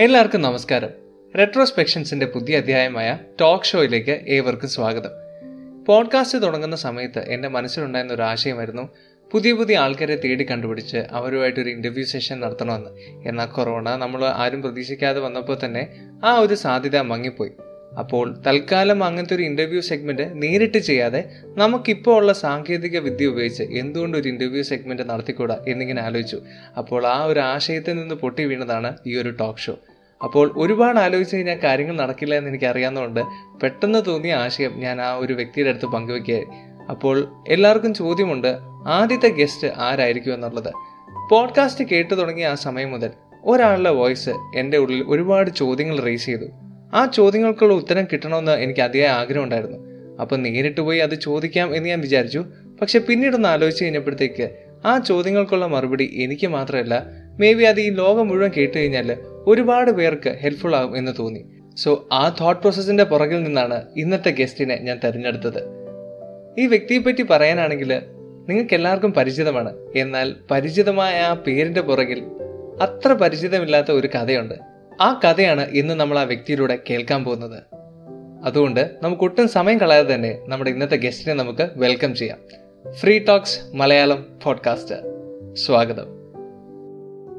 എല്ലാവർക്കും നമസ്കാരം. റെട്രോസ്പെക്ഷൻസിന്റെ പുതിയ അധ്യായമായ ടോക്ക് ഷോയിലേക്ക് ഏവർക്കും സ്വാഗതം. പോഡ്കാസ്റ്റ് തുടങ്ങുന്ന സമയത്ത് എന്റെ മനസ്സിലുണ്ടായിരുന്ന ഒരു ആശയമായിരുന്നു പുതിയ പുതിയ ആൾക്കാരെ തേടി കണ്ടുപിടിച്ച് അവരുമായിട്ടൊരു ഇന്റർവ്യൂ സെഷൻ നടത്തണമെന്ന്. എന്നാൽ കൊറോണ നമ്മൾ ആരും പ്രതീക്ഷിക്കാതെ വന്നപ്പോൾ തന്നെ ആ ഒരു സാധ്യത മങ്ങിപ്പോയി. അപ്പോൾ തൽക്കാലം അങ്ങനത്തെ ഒരു ഇന്റർവ്യൂ സെഗ്മെന്റ് നേരിട്ട് ചെയ്യാതെ നമുക്കിപ്പോൾ ഉള്ള സാങ്കേതിക വിദ്യ ഉപയോഗിച്ച് എന്തുകൊണ്ട് ഒരു ഇന്റർവ്യൂ സെഗ്മെന്റ് നടത്തിക്കൂടാ എന്നിങ്ങനെ ആലോചിച്ചു. അപ്പോൾ ആ ഒരു ആശയത്തിൽ നിന്ന് പൊട്ടി വീണതാണ് ഈ ഒരു ടോക്ക് ഷോ അപ്പോൾ ഒരുപാട് ആലോചിച്ച് കഴിഞ്ഞാൽ കാര്യങ്ങൾ നടക്കില്ല എന്ന് എനിക്ക് അറിയാവുന്നതുകൊണ്ട് പെട്ടെന്ന് തോന്നിയ ആശയം ഞാൻ ആ ഒരു വ്യക്തിയുടെ അടുത്ത് പങ്കുവെക്കുകയായി. അപ്പോൾ എല്ലാവർക്കും ചോദ്യമുണ്ട് ആദ്യത്തെ ഗസ്റ്റ് ആരായിരിക്കും എന്നുള്ളത്? പോഡ്കാസ്റ്റ് കേട്ടു തുടങ്ങിയ ആ സമയം മുതൽ ഒരാളുടെ വോയിസ് എന്റെ ഉള്ളിൽ ഒരുപാട് ചോദ്യങ്ങൾ റേസ് ചെയ്തു. ആ ചോദ്യങ്ങൾക്കുള്ള ഉത്തരം കിട്ടണമെന്ന് എനിക്ക് അതിയായ ആഗ്രഹമുണ്ടായിരുന്നു അപ്പോൾ നേരിട്ട് പോയി അത് ചോദിക്കാം എന്ന് ഞാൻ വിചാരിച്ചു. പക്ഷെ പിന്നീടൊന്ന് ആലോചിച്ച് കഴിഞ്ഞപ്പോഴത്തേക്ക് ആ ചോദ്യങ്ങൾക്കുള്ള മറുപടി എനിക്ക് മാത്രമല്ല മേ ബി അത് ഈ ലോകം മുഴുവൻ കേട്ട് കഴിഞ്ഞാൽ ഒരുപാട് പേർക്ക് ഹെൽപ്ഫുൾ ആകും എന്ന് തോന്നി. സോ ആ തോട്ട് പ്രോസസ്സിന്റെ പുറകിൽ നിന്നാണ് ഇന്നത്തെ ഗസ്റ്റിനെ ഞാൻ തിരഞ്ഞെടുത്തത്. ഈ വ്യക്തിയെ വ്യക്തിയെപ്പറ്റി പറയാനാണെങ്കിൽ നിങ്ങൾക്ക് എല്ലാവർക്കും പരിചിതമാണ്. എന്നാൽ പരിചിതമായ ആ പേരിന്റെ പുറകിൽ അത്ര പരിചിതമില്ലാത്ത ഒരു കഥയുണ്ട്. ആ കഥയാണ് ഇന്ന് നമ്മൾ ആ വ്യക്തിയിലൂടെ കേൾക്കാൻ പോകുന്നത്. അതുകൊണ്ട് നമുക്ക് ഒട്ടും സമയം കളയാതെ തന്നെ നമ്മുടെ ഇന്നത്തെ ഗസ്റ്റിനെ നമുക്ക് വെൽക്കം ചെയ്യാം. ഫ്രീ ടോക്സ് മലയാളം പോഡ്കാസ്റ്റ് സ്വാഗതം.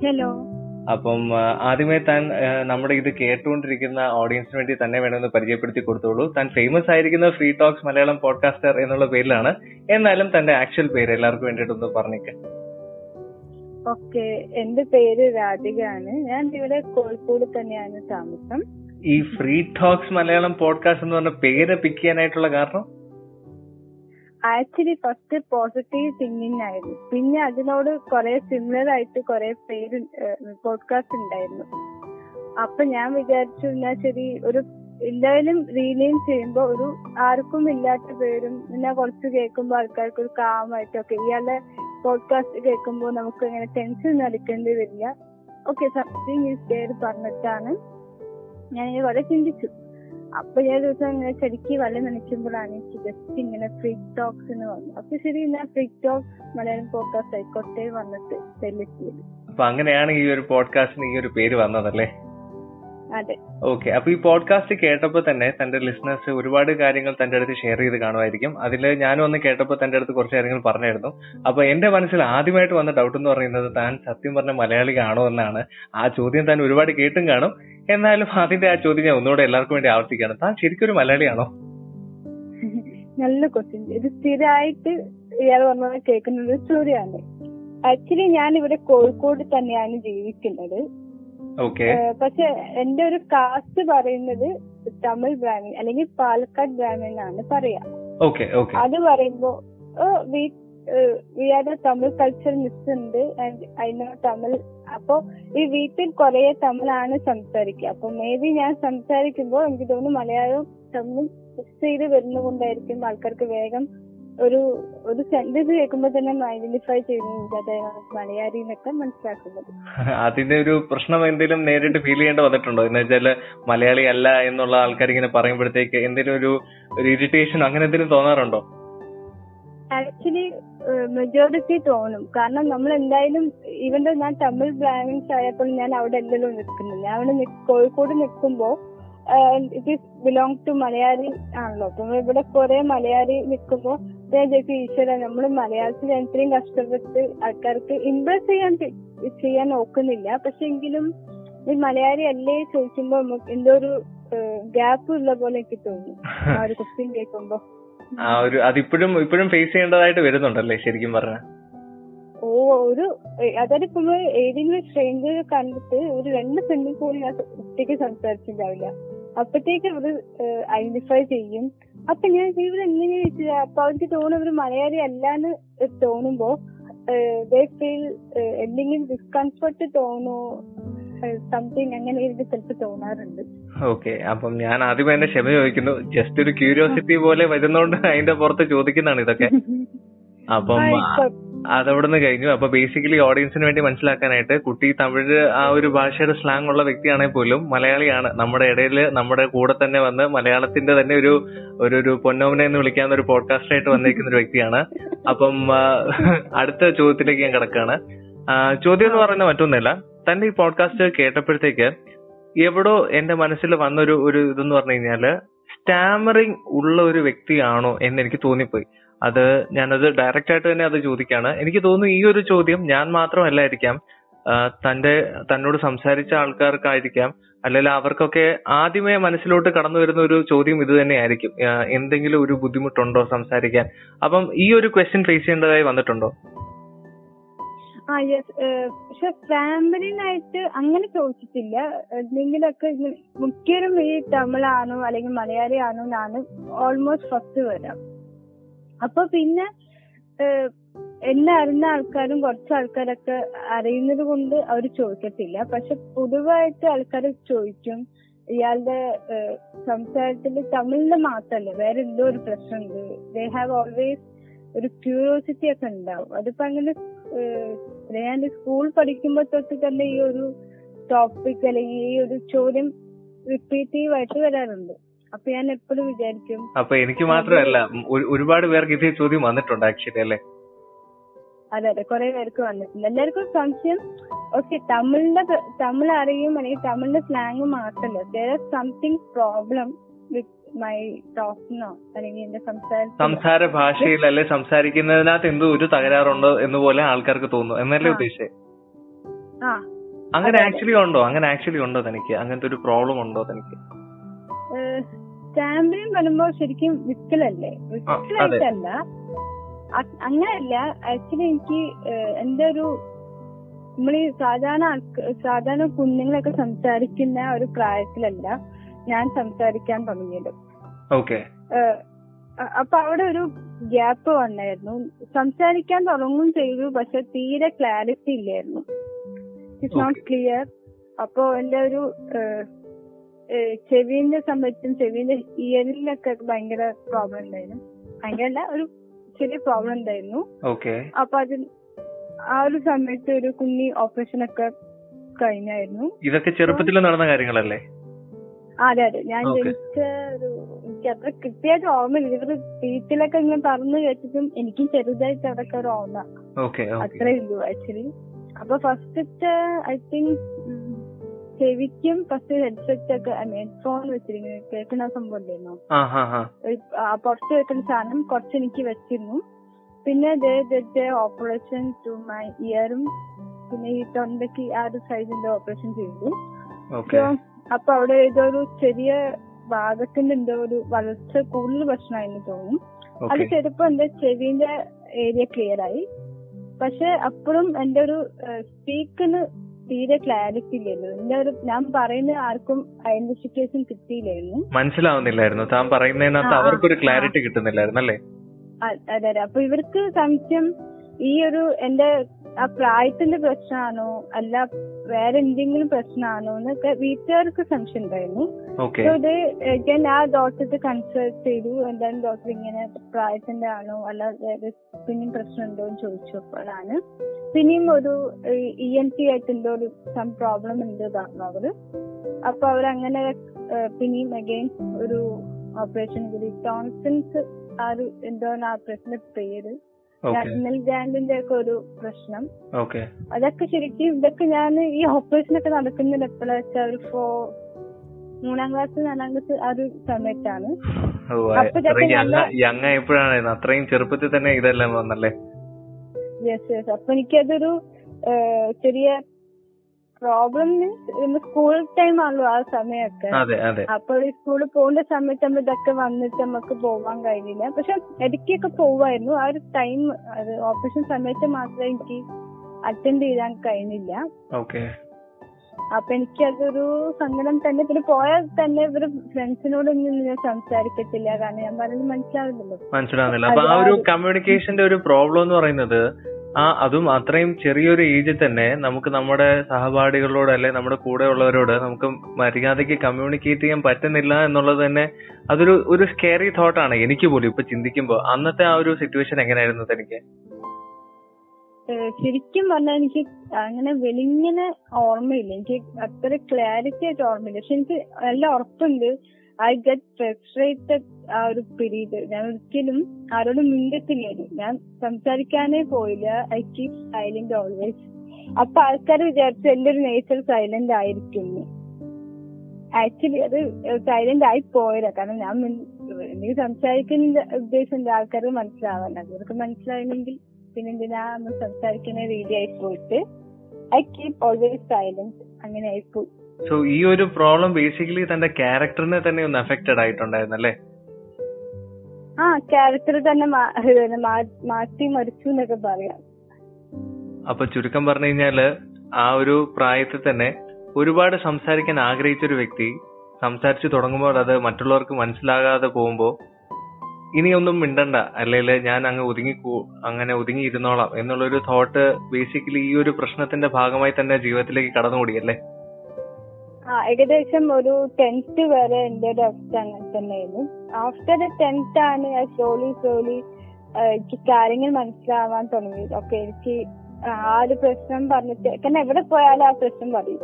ഹലോ അപ്പം ആദ്യമേ താൻ നമ്മുടെ ഇത് കേട്ടുകൊണ്ടിരിക്കുന്ന ഓഡിയൻസിന് വേണ്ടി തന്നെ വേണമെന്ന് പരിചയപ്പെടുത്തി കൊടുത്തോളൂ. താൻ ഫേമസ് ആയിരിക്കുന്ന ഫ്രീ ടോക്സ് മലയാളം പോഡ്കാസ്റ്റർ എന്നുള്ള പേരിലാണ്. എന്നാലും തന്റെ ആക്ച്വൽ പേര് എല്ലാവർക്കും വേണ്ടിയിട്ടൊന്ന് പറഞ്ഞേക്ക്. ഓക്കെ എന്റെ പേര് രാധിക ആണ് ഞാൻ ഇവിടെ കോഴിക്കോട് തന്നെയാണ് താമസം. ഈ ഫ്രീ ടോക്സ് മലയാളം പോഡ്കാസ്റ്റ് എന്ന് പറഞ്ഞ പേര് പിക്ക് ചെയ്യാനായിട്ടുള്ള കാരണം? ആക്ച്വലി ഫസ്റ്റ് പോസിറ്റീവ് തിങ്കിങ് ആയിരുന്നു. പിന്നെ അതിനോട് കുറെ സിമിലർ ആയിട്ട് കുറെ പേര് പോഡ്കാസ്റ്റ് ഉണ്ടായിരുന്നു. അപ്പൊ ഞാൻ വിചാരിച്ചു എന്നാ ശരി ഒരു എന്തായാലും റീനെയിം ചെയ്യുമ്പോ ഒരു ആർക്കും ഇല്ലാത്ത പേരും പിന്നെ കുറച്ച് കേൾക്കുമ്പോ ആൾക്കാർക്ക് ഒരു കാമായിട്ടൊക്കെ ഇയാളെ പോഡ്കാസ്റ്റ് കേൾക്കുമ്പോൾ നമുക്ക് ഇങ്ങനെ ടെൻഷൻ അടിക്കേണ്ടി വരില്ല. ഓക്കെ സംതിങ് ഈസ് ഡെയർ പറഞ്ഞിട്ടാണ് ഞാൻ ഇങ്ങനെ കുറെ ചിന്തിച്ചു. അപ്പൊ ഞാൻ ദിവസം ഇങ്ങനെ ശരിക്കും വല്ല നനയ്ക്കുമ്പോഴാണ് എനിക്ക് ജസ്റ്റ് ഇങ്ങനെ ഫ്രീ ടോക്സ് എന്ന് വന്നു അപ്പൊ ശരി ഞാൻ ഫ്രീ ടോക്സ് മലയാളം പോഡ്കാസ്റ്റ് ആയിക്കോട്ടെ വന്നിട്ട് സെലക്ട് അപ്പൊ അങ്ങനെയാണ് ഈ ഒരു പോഡ്കാസ്റ്റിന് ഈ ഒരു പേര് വന്നതല്ലേ? അതെ. ഓക്കെ അപ്പൊ ഈ പോഡ്കാസ്റ്റ് കേട്ടപ്പോൾ തന്നെ തന്റെ ലിസണേഴ്സ് ഒരുപാട് കാര്യങ്ങൾ തന്റെ അടുത്ത് ഷെയർ ചെയ്ത് കാണുമായിരിക്കും. അതിൽ ഞാനും ഒന്ന് കേട്ടപ്പോൾ തന്റെ അടുത്ത് കുറച്ച് കാര്യങ്ങൾ പറഞ്ഞായിരുന്നു. അപ്പൊ എന്റെ മനസ്സിൽ ആദ്യമായിട്ട് വന്ന ഡൗട്ട് എന്ന് പറയുന്നത് താൻ സത്യം പറഞ്ഞ മലയാളിയാണോ എന്നാണ്. ആ ചോദ്യം താൻ ഒരുപാട് കേട്ടും കാണും. എന്നാലും അതിന്റെ ആ ചോദ്യം ഞാൻ ഒന്നുകൂടെ എല്ലാവർക്കും വേണ്ടി ആവർത്തിക്കാണ് താൻ ശരിക്കും ഒരു മലയാളിയാണോ? നല്ല ക്വസ്റ്റ്യൻ ഇത് സ്ഥിരമായിട്ട് ഇയാൾ പറഞ്ഞത് കേൾക്കുന്ന ഒരു സ്റ്റോറിയാണ് ആക്ച്വലി ഞാൻ ഇവിടെ കോഴിക്കോട് തന്നെയാണ് ജീവിക്കുന്നത്. പക്ഷെ എന്റെ ഒരു കാസ്റ്റ് പറയുന്നത് തമിഴ് ബ്രാഹ്മിൻ അല്ലെങ്കിൽ പാലക്കാട് ബ്രാഹ്മിൻ ആണ് പറയാ അത് പറയുമ്പോ we are Tamil culture miss ഉണ്ട് ആൻഡ് ഐ നോ തമിഴ് അപ്പൊ ഈ വീട്ടിൽ കുറെ തമിഴാണ് സംസാരിക്കുക. അപ്പൊ മേ ബി ഞാൻ സംസാരിക്കുമ്പോൾ എനിക്ക് തോന്നുന്നു മലയാളം തമിഴ് മിക്സ് ചെയ്ത് വരുന്നതുകൊണ്ടായിരിക്കും ആൾക്കാർക്ക് വേഗം ഒരു ഒരു സെന്റൻസ് കേൾക്കുമ്പോൾ തന്നെ ഐഡന്റിഫൈ ചെയ്യുന്നത് മലയാളി എന്നൊക്കെ മനസ്സിലാക്കുന്നത്. അതിന്റെ ഒരു പ്രശ്നം എന്തെങ്കിലും നേരിട്ട് ഫീൽ ചെയ്യേണ്ടി വന്നിട്ടുണ്ടോ? എന്ന് വെച്ചാൽ മലയാളി അല്ല എന്നുള്ള ആൾക്കാർ ഇങ്ങനെ പറയുമ്പോഴത്തേക്ക് എന്തെങ്കിലും ഒരു ഇറിറ്റേഷൻ അങ്ങനെ എന്തെങ്കിലും തോന്നാറുണ്ടോ? ആക്ച്വലി മെജോറിറ്റി തോന്നും. കാരണം നമ്മൾ എന്തായാലും ഈവൻ ഞാൻ തമിഴ് ബ്രാഹ്മിൻസ് ആയപ്പോൾ ഞാൻ അവിടെ അല്ലല്ലോ നിൽക്കുന്നത് ഞാൻ അവിടെ കോഴിക്കോട് നിൽക്കുമ്പോ it is belong to Malayali ആണല്ലോ. അപ്പൊ ഇവിടെ കുറെ മലയാളി നിൽക്കുമ്പോ ഞാൻ ചോദിക്കും ഈശ്വര നമ്മൾ മലയാളത്തിൽ ഇത്രയും കഷ്ടപ്പെട്ട് ആൾക്കാർക്ക് ഇംപ്രസ് ചെയ്യാൻ ചെയ്യാൻ നോക്കുന്നില്ല. പക്ഷെ എങ്കിലും ഈ മലയാളി അല്ലേ ചോദിക്കുമ്പോ നമുക്ക് എന്തോ ഒരു ഗ്യാപ്പ് ഉള്ള പോലെ എനിക്ക് തോന്നുന്നു ആ ഒരു ക്വസ്റ്റ്യൻ കേൾക്കുമ്പോ ആ ഒരു അതിപ്പോഴും ഇപ്പോഴും ഫേസ് ചെയ്യേണ്ടതായിട്ട് വരുന്നുണ്ടല്ലേ ശരിക്കും പറഞ്ഞാൽ ഓ ഒരു അതായത് ഇപ്പൊ ഏതെങ്കിലും സ്ട്രേഞ്ചർ കണ്ടിട്ട് ഒരു രണ്ട് സെന്റൻസ് പോലും ഞാൻ ഒറ്റയ്ക്ക് സംസാരിച്ചിട്ടുണ്ടാവില്ല അപ്പത്തേക്ക് അവർ ഐഡന്റിഫൈ ചെയ്യും. അപ്പൊ ഞാൻ ഇവർ എങ്ങനെയാ വെച്ചാൽ അപ്പൊ അവർക്ക് തോന്നുന്നു അവർ മലയാളി അല്ലാന്ന് തോന്നുമ്പോ ഫീൽ എന്തെങ്കിലും ഡിസ്കംഫർട്ട് തോന്നോ? സംതിങ് അങ്ങനെ എനിക്ക് ചിലപ്പോൾ തോന്നാറുണ്ട്. ഓക്കെ അപ്പം ഞാൻ ആദ്യമേ എന്നെ ക്ഷമ ചോദിക്കുന്നു. ജസ്റ്റ് ഒരു ക്യൂരിയോസിറ്റി പോലെ വരുന്നോണ്ട് അതിന്റെ പുറത്ത് ചോദിക്കുന്നതാണ് ഇതൊക്കെ. അപ്പം അതവിടെ നിന്ന് അതവിടുന്ന് കഴിഞ്ഞു. അപ്പൊ ബേസിക്കലി ഓഡിയൻസിന് വേണ്ടി മനസ്സിലാക്കാനായിട്ട് കുട്ടി തമിഴ് ആ ഒരു ഭാഷയുടെ സ്ലാങ് ഉള്ള വ്യക്തിയാണെങ്കിൽ പോലും മലയാളിയാണ്. നമ്മുടെ ഇടയിൽ നമ്മുടെ കൂടെ തന്നെ വന്ന് മലയാളത്തിന്റെ തന്നെ ഒരു ഒരു ഒരു പൊന്നോമനെ എന്ന് വിളിക്കാവുന്ന ഒരു പോഡ്കാസ്റ്റ് ആയിട്ട് വന്നിരിക്കുന്ന ഒരു വ്യക്തിയാണ്. അപ്പം അടുത്ത ചോദ്യത്തിലേക്ക് ഞാൻ കിടക്കുകയാണ്. ചോദ്യം എന്ന് പറയുന്നത് മറ്റൊന്നുമല്ല തന്റെ ഈ പോഡ്കാസ്റ്റ് കേട്ടപ്പോഴത്തേക്ക് എവിടോ എന്റെ മനസ്സിൽ വന്നൊരു ഒരു ഇതെന്ന് പറഞ്ഞു കഴിഞ്ഞാൽ സ്റ്റാമറിങ് ഉള്ള ഒരു വ്യക്തിയാണോ എന്ന് എനിക്ക് തോന്നിപ്പോയി. അത് ഞാനത് ഡയറക്റ്റ് ആയിട്ട് തന്നെ അത് ചോദിക്കാണ്. എനിക്ക് തോന്നുന്നു ഈ ഒരു ചോദ്യം ഞാൻ മാത്രമല്ലായിരിക്കാം തന്റെ തന്നോട് സംസാരിച്ച ആൾക്കാർക്കായിരിക്കാം അല്ലെങ്കിൽ അവർക്കൊക്കെ ആദ്യമേ മനസ്സിലോട്ട് കടന്നു വരുന്ന ഒരു ചോദ്യം ഇത് തന്നെയായിരിക്കും. എന്തെങ്കിലും ഒരു ബുദ്ധിമുട്ടുണ്ടോ സംസാരിക്കാൻ? അപ്പം ഈ ഒരു ക്വസ്റ്റ്യൻ ഫേസ് ചെയ്യേണ്ടതായി വന്നിട്ടുണ്ടോ? ആ യെസ് പക്ഷെ ഫാമിലിനായിട്ട് അങ്ങനെ ചോദിച്ചിട്ടില്ല. എന്തെങ്കിലുമൊക്കെ മുഖ്യരും ഈ തമിഴാണോ അല്ലെങ്കിൽ മലയാളി ആണോ എന്നാണ് ഓൾമോസ്റ്റ് ഫസ്റ്റ് വരാം. അപ്പൊ പിന്നെ എന്നെ അറിയുന്ന ആൾക്കാരും കുറച്ച് ആൾക്കാരൊക്കെ അറിയുന്നത് കൊണ്ട് അവർ ചോദിക്കത്തില്ല. പക്ഷെ പൊതുവായിട്ട് ആൾക്കാർ ചോദിക്കും ഇയാളുടെ സംസാരത്തിൽ തമിഴിൽ മാത്രല്ല വേറെ എന്തോ ഒരു പ്രശ്നമുണ്ട്. ദേ ഹാവ് ഓൾവേസ് ഒരു ക്യൂരിയോസിറ്റി ഒക്കെ ഉണ്ടാവും. അതിപ്പോ അങ്ങനെ ഏഹ്, ഞാൻ സ്കൂൾ പഠിക്കുമ്പോ തൊട്ട് തന്നെ ഈ ഒരു ടോപ്പിക് അല്ലെങ്കിൽ ഈ ഒരു ചോദ്യം റിപ്പീറ്റീവ് ആയിട്ട് വരാറുണ്ട്. അപ്പൊ ഞാൻ എപ്പോഴും വിചാരിക്കും അപ്പൊ എനിക്ക് മാത്രമല്ല ഒരുപാട് പേർക്ക് ഇതേ ചോദ്യം വന്നിട്ടുണ്ട് ആക്ച്വലി അല്ലേ? അതെ അതെ കുറെ പേർക്ക് വന്നിട്ടുണ്ട്. എല്ലാവർക്കും സംശയം? ഓക്കെ തമിഴിന്റെ തമിഴ് അറിയും അല്ലെങ്കിൽ തമിഴിന്റെ സ്ലാങ് മാത്രമല്ല there something problem with my ടോക്കിനോ അല്ലെങ്കിൽ എന്റെ സംസാരത്തിനോ? സംസാര ഭാഷയിൽ അല്ലെ സംസാരിക്കുന്നതിനകത്ത് എന്തോ ഒരു തകരാറുണ്ടോ എന്ന് പോലെ ആൾക്കാർക്ക് തോന്നുന്നു. എന്നല്ലേ ഉദ്ദേശിച്ചേ? അങ്ങനെ. ആക്ച്വലി ഉണ്ടോ? അങ്ങനെ ആക്ച്വലി ഉണ്ടോ തനിക്ക്? അങ്ങനത്തെ ഒരു പ്രോബ്ലം ഉണ്ടോ തനിക്ക്? സ്റ്റാമ്പിനും വരുമ്പോ ശരിക്കും വിക്കലല്ലേ? വിക്കലായിട്ടല്ല. അ- അങ്ങനെയല്ല. ആക്ച്വലി എനിക്ക് എന്റെ ഒരു നമ്മൾ ഈ സാധാരണ സാധാരണ കുഞ്ഞുങ്ങളൊക്കെ സംസാരിക്കുന്ന ഒരു പ്രായത്തിലല്ല. ഞാൻ സംസാരിക്കാൻ തുടങ്ങിയത്. ഓക്കെ അപ്പൊ അവിടെ ഒരു ഗ്യാപ്പ് വന്നായിരുന്നു. സംസാരിക്കാൻ തുടങ്ങും ചെയ്തു പക്ഷെ തീരെ ക്ലാരിറ്റി ഇല്ലായിരുന്നു. ഇറ്റ്സ് നോട്ട് ക്ലിയർ അപ്പോ എന്റെ ഒരു ചെവിന്റെ സംബന്ധിച്ചും ചെവിന്റെ ഇയറിലൊക്കെ ഭയങ്കര പ്രോബ്ലം ഉണ്ടായിരുന്നു. ഭയങ്കര ഒരു ചെറിയ പ്രോബ്ലം ഉണ്ടായിരുന്നു. ഓക്കെ അപ്പൊ അത് ആ ഒരു സമയത്ത് ഒരു കുഞ്ഞി ഓപ്പറേഷൻ ഒക്കെ കഴിഞ്ഞായിരുന്നു. ഇതൊക്കെ ചെറുപ്പത്തിൽ നടന്ന കാര്യങ്ങളല്ലേ? അതെ അതെ. ഞാൻ. ജനിച്ച ഒരു എനിക്ക് അത്ര കൃത്യമായിട്ട് ഓർമ്മയില്ല. ഇവർ വീട്ടിലൊക്കെ ഇങ്ങനെ പറഞ്ഞു കേട്ടിട്ടും എനിക്കും ചെറുതായിട്ട് അതൊക്കെ ഒരു ഓർമ്മ. അത്രേ ഉള്ളൂ ആക്ച്വലി അപ്പൊ ഫസ്റ്റത്തെ ഐ തിങ്ക് ചെവിക്കും ഫസ്റ്റ് ഹെഡ്സെറ്റ് ഒക്കെ ഐ മീൻ ഫോൺ വെച്ചിരിക്കുന്നത് കേൾക്കുന്ന സംഭവം ഉണ്ടായിരുന്നു പുറത്ത് കേൾക്കുന്ന സാധനം കുറച്ച് എനിക്ക് വെച്ചിരുന്നു. പിന്നെ ഓപ്പറേഷൻ ടു മൈ ഇയറും പിന്നെ ഈ തൊണ്ടയ്ക്ക് ആ ഒരു സൈഡിന്റെ ഓപ്പറേഷൻ ചെയ്തു. അപ്പൊ അവിടെ ഏതോ ഒരു ചെറിയ ഭാഗത്തിന്റെ എന്തോ ഒരു വളർച്ച കൂടുതൽ പ്രശ്നമായിരുന്നു തോന്നും. അത് ചെറുപ്പം എന്റെ ചെവിന്റെ ഏരിയ ക്ലിയർ ആയി. പക്ഷെ അപ്പോഴും എന്റെ ഒരു സ്പീക്കിന് തീരെ ക്ലാരിറ്റി ഇല്ലായിരുന്നു. എന്റെ ഒരു ഞാൻ പറയുന്ന ആർക്കും ഐഡന്റിഫിക്കേഷൻ കിട്ടിയില്ലായിരുന്നു. മനസ്സിലാവുന്നില്ലായിരുന്നു. താൻ പറയുന്നതിനകത്ത് അവർക്കൊരു ക്ലാരിറ്റി കിട്ടുന്നില്ലായിരുന്നു അല്ലേ? അതെ അതെ. അപ്പൊ ഇവർക്ക് സംശയം ഈ ഒരു എന്റെ ആ പ്രായത്തിന്റെ പ്രശ്നമാണോ അല്ല വേറെ എന്തെങ്കിലും പ്രശ്നമാണോ എന്നൊക്കെ വീട്ടുകാർക്ക് സംശയം ഉണ്ടായിരുന്നു. അത് ഇത് ഞാൻ ആ ഡോക്ടറെ കൺസൾട്ട് ചെയ്തു. എന്താണ് ഡോക്ടർ ഇങ്ങനെ പ്രായത്തിന്റെ ആണോ? അല്ല വേറെ പിന്നെയും പ്രശ്നമുണ്ടോ എന്ന് ചോദിച്ചപ്പോഴാണ് പിന്നെയും ഒരു ഇ എൻ ടി ആയിട്ട് എന്തോ ഒരു സം പ്രോബ്ലം ഉണ്ട് പറഞ്ഞു അവർ. അപ്പൊ അവരങ്ങനെ പിന്നെയും അഗൈൻ ഒരു ഓപ്പറേഷൻ കൂടി ടോൺസിൻസ് ആ ഒരു എന്തോ ആ ഓപ്പറേഷന്റെ പേര്. നഗ്നൽ ഗ്രാൻഡിന്റെ ഒക്കെ ഒരു പ്രശ്നം. അതൊക്കെ ശരിക്കും ഇതൊക്കെ ഞാൻ ഈ ഓപ്പറേഷൻ ഒക്കെ നടക്കുന്നത് എപ്പോഴാ വെച്ചാൽ ഒരു ഫോ മൂന്നാം ക്ലാസ് നാലാം ക്ലാസ് ആ ഒരു സമയത്താണ്. യങ് ആയപ്പോഴാണ് അത്രയും ചെറുപ്പത്തിൽ തന്നെ ഇതെല്ലാം വന്നല്ലേ? യെസ് യെസ് അപ്പൊ എനിക്കതൊരു ചെറിയ പ്രോബ്ലം മീൻസ് സ്കൂൾ ടൈം ആണല്ലോ ആ സമയമൊക്കെ. അപ്പൊ ഈ സ്കൂളിൽ പോകുന്ന സമയത്ത് നമ്മൾ ഇതൊക്കെ വന്നിട്ട് നമുക്ക് പോവാൻ കഴിഞ്ഞില്ല പക്ഷെ ഇടയ്ക്കൊക്കെ പോവായിരുന്നു. ആ ഒരു ടൈം അത് ഓപ്പറേഷൻ സമയത്ത് മാത്രമേ എനിക്ക് അറ്റൻഡ് ചെയ്യാൻ കഴിഞ്ഞില്ല. ഓക്കെ അപ്പൊ എനിക്ക് അതൊരു സങ്കടം തന്നെ. പിന്നെ പോയാൽ തന്നെ ഇവർ ഫ്രണ്ട്സിനോടൊന്നും ഞാൻ സംസാരിക്കത്തില്ല. കാരണം ഞാൻ പറയുന്നത് മനസ്സിലാവില്ലല്ലോ മനസ്സിലാവുന്നില്ല. അപ്പൊ ആ ഒരു കമ്മ്യൂണിക്കേഷന്റെ ഒരു പ്രോബ്ലം എന്ന് പറയുന്നത് ആ അതും അത്രയും ചെറിയൊരു ഏജിൽ തന്നെ നമുക്ക് നമ്മുടെ സഹപാഠികളോട് അല്ലെ നമ്മുടെ കൂടെ ഉള്ളവരോട് നമുക്ക് മര്യാദയ്ക്ക് കമ്മ്യൂണിക്കേറ്റ് ചെയ്യാൻ പറ്റുന്നില്ല എന്നുള്ളത് തന്നെ അതൊരു ഒരു സ്കേറി തോട്ടാണ് എനിക്ക് പോലും ഇപ്പൊ ചിന്തിക്കുമ്പോ. അന്നത്തെ ആ ഒരു സിറ്റുവേഷൻ എങ്ങനെയായിരുന്നു തനിക്ക്? ശരിക്കും പറഞ്ഞാൽ എനിക്ക് അങ്ങനെ വെളിങ്ങനെ ഓർമ്മയില്ല. എനിക്ക് അത്ര ക്ലാരിറ്റി ആയിട്ട് ഓർമ്മയില്ല. പക്ഷെ എനിക്ക് നല്ല ഉറപ്പുണ്ട്. ഐ ഗെറ്റ് ഫ്രസ്ട്രേറ്റഡ് ആ ഒരു പീരീഡ്. ഞാൻ ഒരിക്കലും ആരോടും മിണ്ടത്തില്ലായിരുന്നു ഞാൻ സംസാരിക്കാനേ പോയില്ല. ഐ കീപ് സൈലന്റ് ഓൾവേസ് അപ്പൊ ആൾക്കാർ വിചാരിച്ചു എന്റെ ഒരു നേച്ചർ സൈലന്റ് ആയിരിക്കും എന്ന്. ആക്ച്വലി അത് സൈലന്റ് ആയി പോയതാ. കാരണം ഞാൻ എനിക്ക് സംസാരിക്കുന്ന ഉദ്ദേശം ആൾക്കാർക്ക് മനസ്സിലാവാൻ അവർക്ക് മനസ്സിലായില്ലെങ്കിൽ പിന്നെ എന്തിനാ നമ്മൾ സംസാരിക്കുന്ന രീതി ആയി പോയിട്ട് ഐ കീപ് ഓൾവേസ് സൈലന്റ് അങ്ങനെ ആയിപ്പോയി. സോ ഈ ഒരു പ്രോബ്ലം ബേസിക്കലി തന്റെ ക്യാരക്ടറിനെ തന്നെ ഒന്ന് അഫക്റ്റഡ് ആയിട്ടുണ്ടായിരുന്നു അല്ലേ ആ ക്യാരക്ടർ തന്നെ മാറ്റി മരിച്ചു എന്നൊക്കെ പറയാം. അപ്പൊ ചുരുക്കം പറഞ്ഞു കഴിഞ്ഞാൽ ആ ഒരു പ്രായത്തിൽ തന്നെ ഒരുപാട് സംസാരിക്കാൻ ആഗ്രഹിച്ച ഒരു വ്യക്തി സംസാരിച്ചു തുടങ്ങുമ്പോൾ അത് മറ്റുള്ളവർക്ക് മനസ്സിലാകാതെ പോകുമ്പോ ഇനിയൊന്നും മിണ്ടണ്ട അല്ലെങ്കിൽ ഞാൻ അങ്ങ് ഒതുങ്ങി അങ്ങനെ ഒതുങ്ങി ഇരുന്നോളാം എന്നുള്ളൊരു തോട്ട് ബേസിക്കലി ഈ ഒരു പ്രശ്നത്തിന്റെ ഭാഗമായി തന്നെ ജീവിതത്തിലേക്ക് കടന്നുകൂടിയല്ലേ ആ ഏകദേശം ഒരു ടെൻത്ത് വരെ എന്റെ ഒരു അവസ്ഥ അങ്ങനെ തന്നെയായിരുന്നു. ആഫ്റ്റർ ടെൻത്ത് ആണ് സ്ലോലി സ്ലോലി എനിക്ക് കാര്യങ്ങൾ മനസ്സിലാവാൻ തുടങ്ങിയത്. ഓക്കെ എനിക്ക് ആ ഒരു പ്രശ്നം പറഞ്ഞിട്ട് കാരണം എവിടെ പോയാലും ആ പ്രശ്നം പറയും.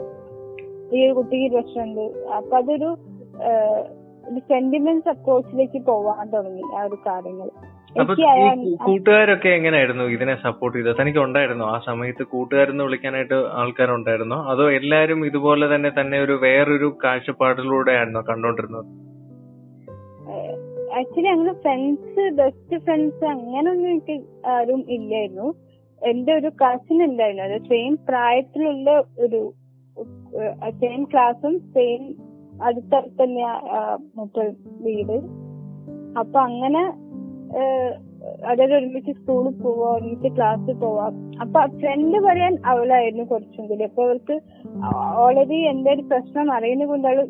ഈ ഒരു കുട്ടിക്ക് പ്രശ്നമുണ്ട്. അപ്പൊ അതൊരു സെന്റിമെന്റ്സ് അപ്രോച്ചിലേക്ക് പോവാൻ തുടങ്ങി ആ ഒരു കാര്യങ്ങൾ. അപ്പൊ ഈ കൂട്ടുകാരൊക്കെ എങ്ങനെയായിരുന്നു ഇതിനെ സപ്പോർട്ട് ചെയ്തത്? തനിക്ക് ഉണ്ടായിരുന്നോ ആ സമയത്ത് കൂട്ടുകാരെന്ന് വിളിക്കാനായിട്ട് ആൾക്കാരുണ്ടായിരുന്നോ? അതോ എല്ലാരും ഇതുപോലെ തന്നെ തന്നെ ഒരു വേറൊരു കാഴ്ചപ്പാടിലൂടെയായിരുന്നോ കണ്ടോണ്ടിരുന്നത്? ആക്ച്വലി അങ്ങനെ ഫ്രണ്ട്സ് ബെസ്റ്റ് ഫ്രണ്ട്സ് അങ്ങനൊന്നും എനിക്ക് ആരും ഇല്ലായിരുന്നു. എന്റെ ഒരു കസിൻ ഉണ്ടായിരുന്നു അത് സെയിം പ്രായത്തിലുള്ള ഒരു സെയിം ക്ലാസ്സും സെയിം അടുത്തടുത്ത് തന്നെ മറ്റേ വീട്. അപ്പൊ അങ്ങനെ അതായത് ഒരുമിച്ച് സ്കൂളിൽ പോവാ ഒരുമിച്ച് ക്ലാസ്സിൽ പോവാ. അപ്പൊ ഫ്രണ്ട് പറയാൻ അവളായിരുന്നു കുറച്ചും കൂടി. അപ്പൊ അവർക്ക് ഓൾറെഡി എന്റെ ഒരു പ്രശ്നം അറിയുന്നത് കൊണ്ട് അവൾ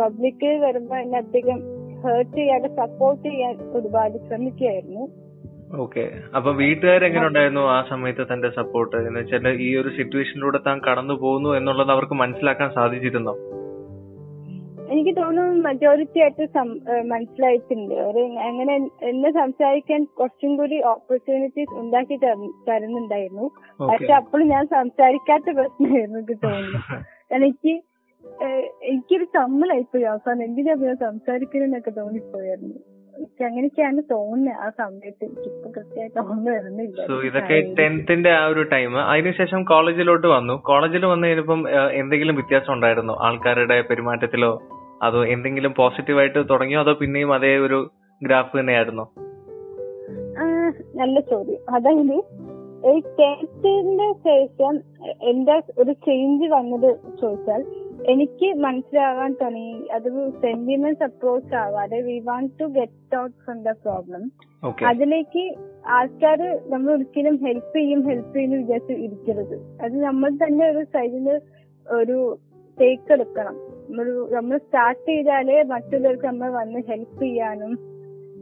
പബ്ലിക് വരുമ്പോ എന്നെ അധികം ഹേർട്ട് ചെയ്യാതെ സപ്പോർട്ട് ചെയ്യാൻ ഒരുപാട് ശ്രമിക്കുകയായിരുന്നു. ഓക്കെ അപ്പൊ വീട്ടുകാരെങ്ങനെ ഉണ്ടായിരുന്നു ആ സമയത്ത് തന്റെ സപ്പോർട്ട് എന്ന് വെച്ചാൽ ഈ ഒരു സിറ്റുവേഷനിലൂടെ താൻ കടന്നു പോകുന്നു എന്നുള്ളത് അവർക്ക് മനസ്സിലാക്കാൻ സാധിച്ചിരുന്നോ? എനിക്ക് തോന്നുന്നു മെജോറിറ്റി ആയിട്ട് മനസ്സിലായിട്ടുണ്ട്. ഒരു അങ്ങനെ എന്നെ സംസാരിക്കാൻ കുറച്ചും കൂടി ഓപ്പർച്യൂണിറ്റീസ് ഉണ്ടാക്കി തരുന്നുണ്ടായിരുന്നു. പക്ഷെ അപ്പോഴും ഞാൻ സംസാരിക്കാത്ത പ്രശ്നമായിരുന്നു എനിക്ക് തോന്നുന്നു. എനിക്ക് എനിക്കൊരു സമ്മലായിപ്പോയി അവസാനം. എന്തിനാ ഞാൻ സംസാരിക്കണെന്നൊക്കെ തോന്നിപ്പോയായിരുന്നു. എനിക്ക് അങ്ങനെയൊക്കെയാണ് തോന്നുന്നത് ആ സമയത്ത്. എനിക്കിപ്പോ കൃത്യമായിട്ട് ഓർമ്മ വരുന്നില്ല. സോ ഇതൊക്കെ ടെൻത്തിന്റെ ആ ഒരു ടൈം അതിനുശേഷം കോളേജിലോട്ട് വന്നു. കോളേജിൽ വന്നു കഴിഞ്ഞപ്പം എന്തെങ്കിലും വ്യത്യാസം ഉണ്ടായിരുന്നോ? ആൾക്കാരുടെ പെരുമാറ്റത്തിലോ അതോ എന്തെങ്കിലും പോസിറ്റീവായിട്ട് തുടങ്ങിയോ? അതോ പിന്നെയും അതേ ഒരു ഗ്രാഫ് തന്നെയായിരുന്നോ? നല്ല ചോദ്യം. അതായത് ഈ ടെൻത്തിന്റെ ശേഷം എന്റെ ഒരു ചേഞ്ച് വന്നത് ചോദിച്ചാൽ എനിക്ക് മനസ്സിലാവാൻ തുടങ്ങി. അത് സെന്റിമെന്റ്സ് അപ്രോച്ച് ആവാതെ we want to get out from the problem അതിലേക്ക് ആൾക്കാർ നമ്മൾ ഒരിക്കലും ഹെൽപ്പ് ചെയ്യും ഹെൽപ്പ് ചെയ്യുന്നു വിചാരിച്ച് ഇരിക്കരുത്. അത് നമ്മൾ തന്നെ ഒരു സൈഡിൽ ഒരു ടേക്ക് എടുക്കണം. നമ്മൾ നമ്മൾ സ്റ്റാർട്ട് ചെയ്താലേ മറ്റുള്ളവർക്ക് നമ്മൾ വന്ന് ഹെൽപ്പ് ചെയ്യാനും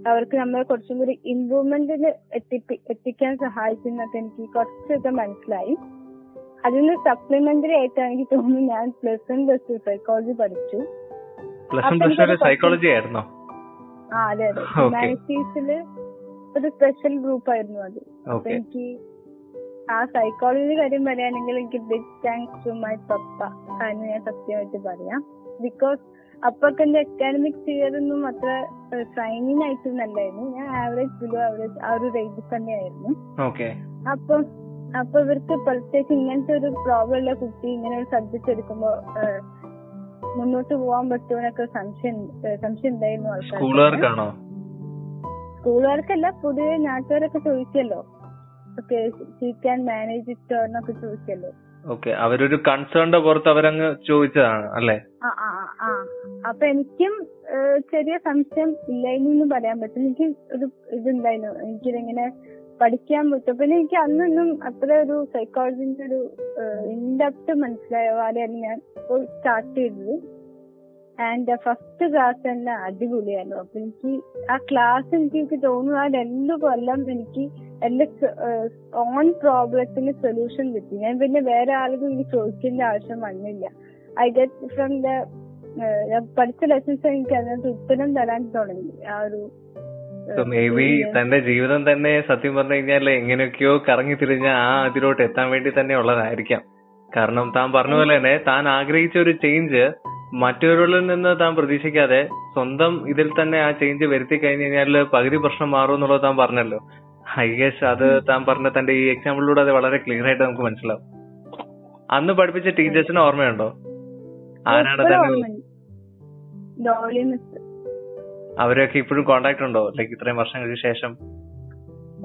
അവർക്ക് നമ്മളെ കുറച്ചും കൂടി ഇമ്പ്രൂവ്മെന്റിന് എത്തിപ്പി എത്തിക്കാൻ സഹായിക്കുന്നൊക്കെ എനിക്ക് കുറച്ചൊക്കെ മനസ്സിലായി. അതിന് സപ്ലിമെന്ററി ആയിട്ടാണ് എനിക്ക് തോന്നുന്നു ഞാൻ plus one plus two psychology പഠിച്ചു. പ്ലസ് വൺ അപ്പൊ പ്ലസ് ടു എനിക്കത് സൈക്കോളജി ആയിരുന്നോ? ആ അതെ അതെ. ഹ്യൂമാനിറ്റീസിൽ ഹ്യൂമാനിറ്റീസിൽ ഒരു സ്പെഷ്യൽ ഗ്രൂപ്പ് ആയിരുന്നു അത്. എനിക്ക് ആ സൈക്കോളജി കാര്യം പറയുകയാണെങ്കിൽ എനിക്ക് big thanks to my papa എന്ന് ഞാൻ സത്യമായിട്ട് പറയാം. ബിക്കോസ് അപ്പൊക്കെ എന്റെ അക്കാഡമിക് ഇയർ ഒന്നും അത്ര ട്രൈനിങ് ആയിട്ടൊന്നല്ലായിരുന്നു ഞാൻ ആവറേജ് ബിലോ ആവറേജ് ആ ഒരു റേഞ്ചിൽ തന്നെയായിരുന്നു. അപ്പൊ അപ്പം ഇവർക്ക് പ്രത്യേകിച്ച് ഇങ്ങനത്തെ ഒരു പ്രോബ്ലം ഉള്ള കുട്ടി ഇങ്ങനെ ഒരു സബ്ജക്ട് എടുക്കുമ്പോ മുന്നോട്ട് പോകാൻ പറ്റുമെന്നൊക്കെ സംശയം സംശയം ഉണ്ടായിരുന്നു ആൾക്കാർ സ്കൂളുകാർക്കല്ല പൊതുവെ നാട്ടുകാരൊക്കെ ചോദിച്ചല്ലോ. Okay she can manage it എന്നൊക്കെ ചോദിച്ചല്ലോ. ഓക്കെ അവരൊരു കൺസേണിന്റെ പുറത്ത് അവരങ്ങ് ചോദിച്ചതാണ് അല്ലേ? അപ്പൊ എനിക്കും ചെറിയ സംശയം ഇല്ലായിരുന്നു പറയാൻ പറ്റും എനിക്ക് ഒരു ഇതുണ്ടായിരുന്നു. എനിക്കിതെങ്ങനെ പഠിക്കാൻ പറ്റും. പിന്നെ എനിക്ക് അന്നൊന്നും അത്ര ഒരു സൈക്കോളജിന്റെ ഒരു ഇൻഡപ്റ്റ് പോലെയാണ് ഞാൻ ഇപ്പോൾ സ്റ്റാർട്ട് ചെയ്തത്. ആൻഡ് ഫസ്റ്റ് ക്ലാസ് തന്നെ അടിപൊളിയായിരുന്നു. അപ്പൊ എനിക്ക് ആ ക്ലാസ് എനിക്ക് എനിക്ക് തോന്നുന്നു ആ രണ്ടു കൊല്ലം എനിക്ക് എന്റെ ഓൺ പ്രോബ്ലത്തിന് സൊല്യൂഷൻ കിട്ടി. ഞാൻ പിന്നെ വേറെ ആളുകൾ എനിക്ക് ചോദിക്കേണ്ട ആവശ്യം വന്നില്ല. ഐ ഗെറ്റ് ഫ്രം ദ പഠിച്ച ലെസൺസ് എനിക്ക് അതിനകത്ത് ഉത്തരം തരാൻ തുടങ്ങി. ആ ഒരു മേ ബി തന്റെ ജീവിതം തന്നെ സത്യം പറഞ്ഞു കഴിഞ്ഞാൽ എങ്ങനെയൊക്കെയോ കറങ്ങി തിരിഞ്ഞ ആ അതിലോട്ട് എത്താൻ വേണ്ടി തന്നെ ഉള്ളതായിരിക്കാം. കാരണം താൻ പറഞ്ഞ പോലെ തന്നെ താൻ ആഗ്രഹിച്ച ഒരു ചേഞ്ച് മറ്റൊരാളിൽ നിന്ന് താൻ പ്രതീക്ഷിക്കാതെ സ്വന്തം ഇതിൽ തന്നെ ആ ചേഞ്ച് വരുത്തി കഴിഞ്ഞു കഴിഞ്ഞാൽ പകുതി പ്രശ്നം മാറും എന്നുള്ളത് താൻ പറഞ്ഞല്ലോ. ഐ ഗസ് അത് താൻ പറഞ്ഞ തന്റെ ഈ എക്സാമ്പിളിലൂടെ അത് വളരെ ക്ലിയർ ആയിട്ട് നമുക്ക് മനസ്സിലാവും. അന്ന് പഠിപ്പിച്ച ടീച്ചേഴ്സിന് ഓർമ്മയുണ്ടോ? ആരാണ് അവരൊക്കെ ഇപ്പോഴും കോണ്ടാക്ട് ഉണ്ടോ? ലൈക്ക് ഇത്രയും വർഷങ്ങൾക്ക് ശേഷം?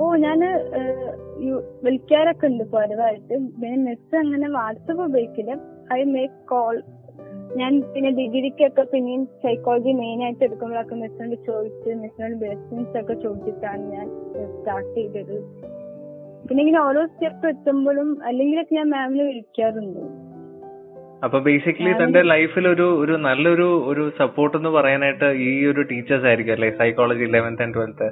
ഓ ഞാൻ വിളിക്കാറൊക്കെ ഉണ്ട് പതിവായിട്ട് പിന്നെ മിസ് അങ്ങനെ വാട്സപ്പ് ഉപയോഗിക്കില്ല. ഐ മേക്ക് കോൾ ഞാൻ പിന്നെ ഡിഗ്രിക്കൊക്കെ പിന്നെയും സൈക്കോളജി മെയിൻ ആയിട്ട് എടുക്കുമ്പോഴൊക്കെ മിസ്സിനോട് ചോദിച്ച് മിസ്സിനോട് ബ്ലെസ്സിങ്സ് ഒക്കെ ചോദിച്ചിട്ടാണ് ഞാൻ സ്റ്റാർട്ട് ചെയ്തത്. പിന്നെ ഇങ്ങനെ ഓരോ സ്റ്റെപ്പ് എത്തുമ്പോഴും അല്ലെങ്കിലൊക്കെ ഞാൻ മാമിനെ വിളിക്കാറുണ്ട്. അപ്പൊ ബേസിക്കലി തന്റെ ലൈഫിൽ ഒരു ഒരു നല്ലൊരു ഒരു സപ്പോർട്ട് എന്ന് പറയാനായിട്ട് ഈ ഒരു ടീച്ചേഴ്സ് ആയിരിക്കും അല്ലെ? സൈക്കോളജി ഇലവൻത്ത് ആൻഡ് ട്വൽത്ത്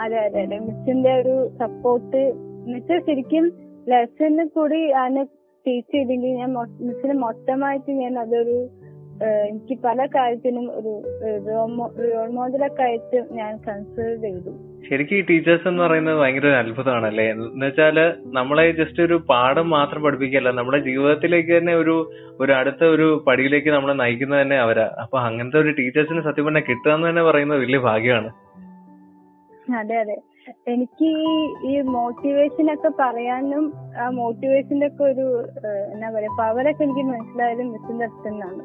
അതെ അതെ അതെ. മിസ്സിന്റെ ഒരു സപ്പോർട്ട് മിസ് ശരിക്കും ലെസണിൽ കൂടി ആണ് ടീച്ച് ചെയ്തെങ്കിൽ ഞാൻ മിസ്സിന് മൊത്തമായിട്ട് ഞാൻ അതൊരു എനിക്ക് പല കാര്യത്തിനും ഒരു റോൾ മോഡലൊക്കെ ആയിട്ട് ഞാൻ കൺസിഡർ ചെയ്തു. ശരിക്കും ഈ ടീച്ചേഴ്സ് എന്ന് പറയുന്നത് ഭയങ്കര ഒരു അത്ഭുതമാണ് അല്ലേ എന്ന് വെച്ചാൽ നമ്മളെ ജസ്റ്റ് ഒരു പാഠം മാത്രം പഠിപ്പിക്കല്ല നമ്മുടെ ജീവിതത്തിലേക്ക് തന്നെ ഒരു ഒരു അടുത്ത ഒരു പടിയിലേക്ക് നമ്മളെ നയിക്കുന്നത് തന്നെ അവരാ. അപ്പൊ അങ്ങനത്തെ ഒരു ടീച്ചേഴ്സിന് സത്യം പറഞ്ഞാൽ കിട്ടുക എന്ന് തന്നെ പറയുന്നത് വലിയ ഭാഗ്യമാണ്. അതെ അതെ. എനിക്ക് ഈ- മോട്ടിവേഷൻ ഒക്കെ പറയാനും ആ മോട്ടിവേഷന്റെ ഒക്കെ ഒരു എന്നാ പറയാ പവറൊക്കെ എനിക്ക് മനസ്സിലായത് മിസ്സിന്റെ അടുത്ത് നിന്നാണ്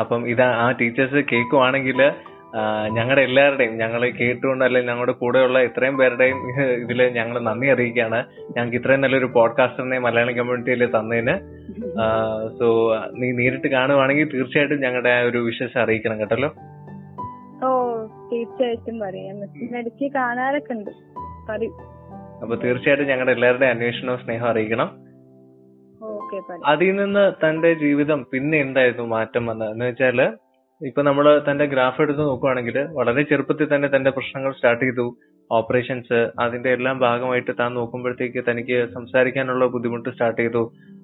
അപ്പം ഇത് ആ ടീച്ചേഴ്സ് കേൾക്കുവാണെങ്കിൽ ഞങ്ങളുടെ എല്ലാവരുടെയും ഞങ്ങൾ കേട്ടുകൊണ്ട് അല്ലെങ്കിൽ ഞങ്ങളുടെ കൂടെയുള്ള ഇത്രയും പേരുടെയും ഇതിൽ ഞങ്ങൾ നന്ദി അറിയിക്കുകയാണ്. ഞങ്ങൾക്ക് ഇത്രയും നല്ലൊരു പോഡ്കാസ്റ്ററിനെ മലയാളം കമ്മ്യൂണിറ്റിയിൽ തന്നതിന്. സോ നീ നേരിട്ട് കാണുവാണെങ്കിൽ തീർച്ചയായിട്ടും ഞങ്ങളുടെ ആ ഒരു വിശ്വസം അറിയിക്കണം കേട്ടല്ലോ. തീർച്ചയായിട്ടും പറയാം. ഇടയ്ക്ക് കാണാറൊക്കെ ഉണ്ട് പറയും. അപ്പൊ തീർച്ചയായിട്ടും ഞങ്ങളുടെ എല്ലാവരുടെയും അന്വേഷണവും സ്നേഹം അറിയിക്കണം. അതിൽ നിന്ന് തന്റെ ജീവിതം പിന്നെ എന്തായിരുന്നു മാറ്റം വന്നത്? എന്ന് വെച്ചാൽ ഇപ്പൊ നമ്മൾ തന്റെ ഗ്രാഫ് എടുത്ത് നോക്കുവാണെങ്കിൽ വളരെ ചെറുപ്പത്തിൽ തന്നെ തന്റെ പ്രശ്നങ്ങൾ സ്റ്റാർട്ട് ചെയ്തു. ഓപ്പറേഷൻസ് അതിന്റെ എല്ലാം ഭാഗമായിട്ട് താൻ നോക്കുമ്പോഴത്തേക്ക് തനിക്ക് സംസാരിക്കാനുള്ള ബുദ്ധിമുട്ട് സ്റ്റാർട്ട് ചെയ്തു.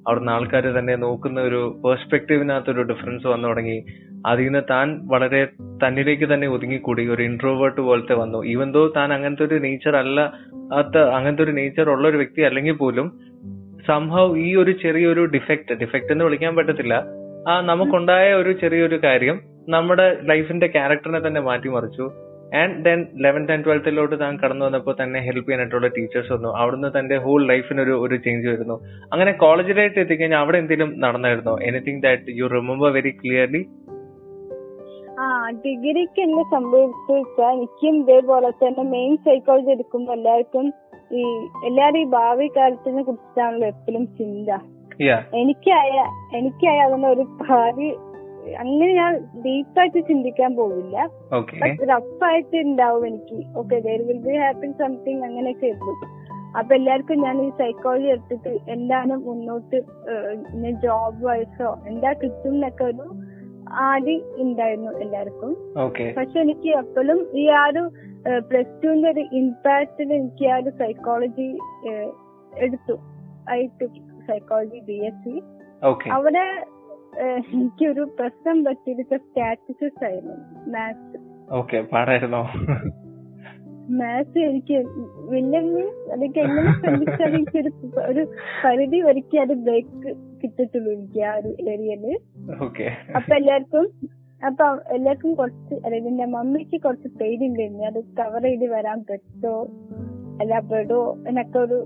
അവിടുന്ന് ആൾക്കാർ തന്നെ നോക്കുന്ന ഒരു പെർസ്പെക്റ്റീവിനകത്ത് ഒരു ഡിഫറൻസ് വന്നു തുടങ്ങി. അതിൽ നിന്ന് താൻ വളരെ തന്നിലേക്ക് തന്നെ ഒതുങ്ങിക്കൂടി. ഒരു ഇൻട്രോവേർട്ട് പോലത്തെ വന്നു. ഈവൻ ദോ താൻ അങ്ങനത്തെ ഒരു നേച്ചർ അല്ല അങ്ങനത്തെ ഒരു നേച്ചർ ഉള്ള ഒരു വ്യക്തി അല്ലെങ്കിൽ പോലും സംഭവം ഈ ഒരു ചെറിയൊരു ഡിഫക്റ്റ് ഡിഫക്റ്റ് എന്ന് വിളിക്കാൻ പറ്റത്തില്ല. ആ നമുക്കുണ്ടായ ഒരു ചെറിയൊരു കാര്യം നമ്മുടെ ലൈഫിന്റെ ക്യാരക്ടറിനെ തന്നെ മാറ്റിമറിച്ചു. ആൻഡ് ദെൻ ലെവൻത്ത് ആൻഡ് ട്വൽത്തിലോട്ട് താൻ കടന്നു വന്നപ്പോൾ തന്നെ ഹെൽപ്പ് ചെയ്യാനായിട്ടുള്ള ടീച്ചേഴ്സ് വന്നു. അവിടുന്ന് തന്റെ ഹോൾ ലൈഫിനൊരു ഒരു ചേഞ്ച് വരുന്നു. അങ്ങനെ കോളേജിലായിട്ട് എത്തിക്കഴിഞ്ഞാൽ അവിടെ എന്തെങ്കിലും നടന്നായിരുന്നോ? Anything that you remember very clearly ആ ഡിഗ്രിക്ക് എന്നെ സംഭവിച്ചു വെച്ചാൽ എനിക്കും ഇതേപോലെ തന്നെ മെയിൻ സൈക്കോളജി എടുക്കുമ്പോ എല്ലാവർക്കും ഈ എല്ലാരും ഈ ഭാവി കാലത്തിനെ കുറിച്ചിട്ടാണല്ലോ എപ്പോഴും ചിന്ത. എനിക്കായ എനിക്കായ അതൊന്നും ഒരു ഭാവി അങ്ങനെ ഞാൻ ഡീപ്പായിട്ട് ചിന്തിക്കാൻ പോകില്ല റഫായിട്ട് ഉണ്ടാവും എനിക്ക്. Okay there will be happy something അങ്ങനെയൊക്കെ ആയിരുന്നു. അപ്പൊ എല്ലാവർക്കും ഞാൻ ഈ സൈക്കോളജി എടുത്തിട്ട് എന്താണ് മുന്നോട്ട് ജോബ് വൈസോ എന്താ കിട്ടും എന്നൊക്കെ ഒരു ആദി ഉണ്ടായിരുന്നു എല്ലാവർക്കും. പക്ഷെ എനിക്ക് എപ്പോഴും ഈ ആ ഒരു പ്ലസ് ടുവിന്റെ ഒരു ഇമ്പാക്റ്റിൽ എനിക്ക് ആ ഒരു സൈക്കോളജി എടുത്തു. I to psychology B S C അവിടെ എനിക്കൊരു പ്രശ്നം പറ്റിയിട്ട് സ്റ്റാറ്റിസ്റ്റിക്സ് ആയിരുന്നു. മാത്സ്. ഓക്കെ പാടായിരുന്നോ? മാത്സ് എനിക്ക് വില്ലെങ്കിൽ അതൊക്കെ എങ്ങനെ ശ്രമിച്ചാലും എനിക്കൊരു ഒരു പരിധി വരയ്ക്ക് അത് ബ്രേക്ക് കിട്ടത്തുള്ളൂ എനിക്ക് ആ ഒരു ഏരിയയിൽ അപ്പൊ എല്ലാവർക്കും അപ്പൊ എല്ലാവർക്കും കുറച്ച് അതായത് എന്റെ മമ്മിക്ക് കുറച്ച് പേടിണ്ടായിരുന്നു അത് കവർ ചെയ്ത് വരാൻ പറ്റോ അല്ല പെടോ എന്നൊക്കെ ഒരു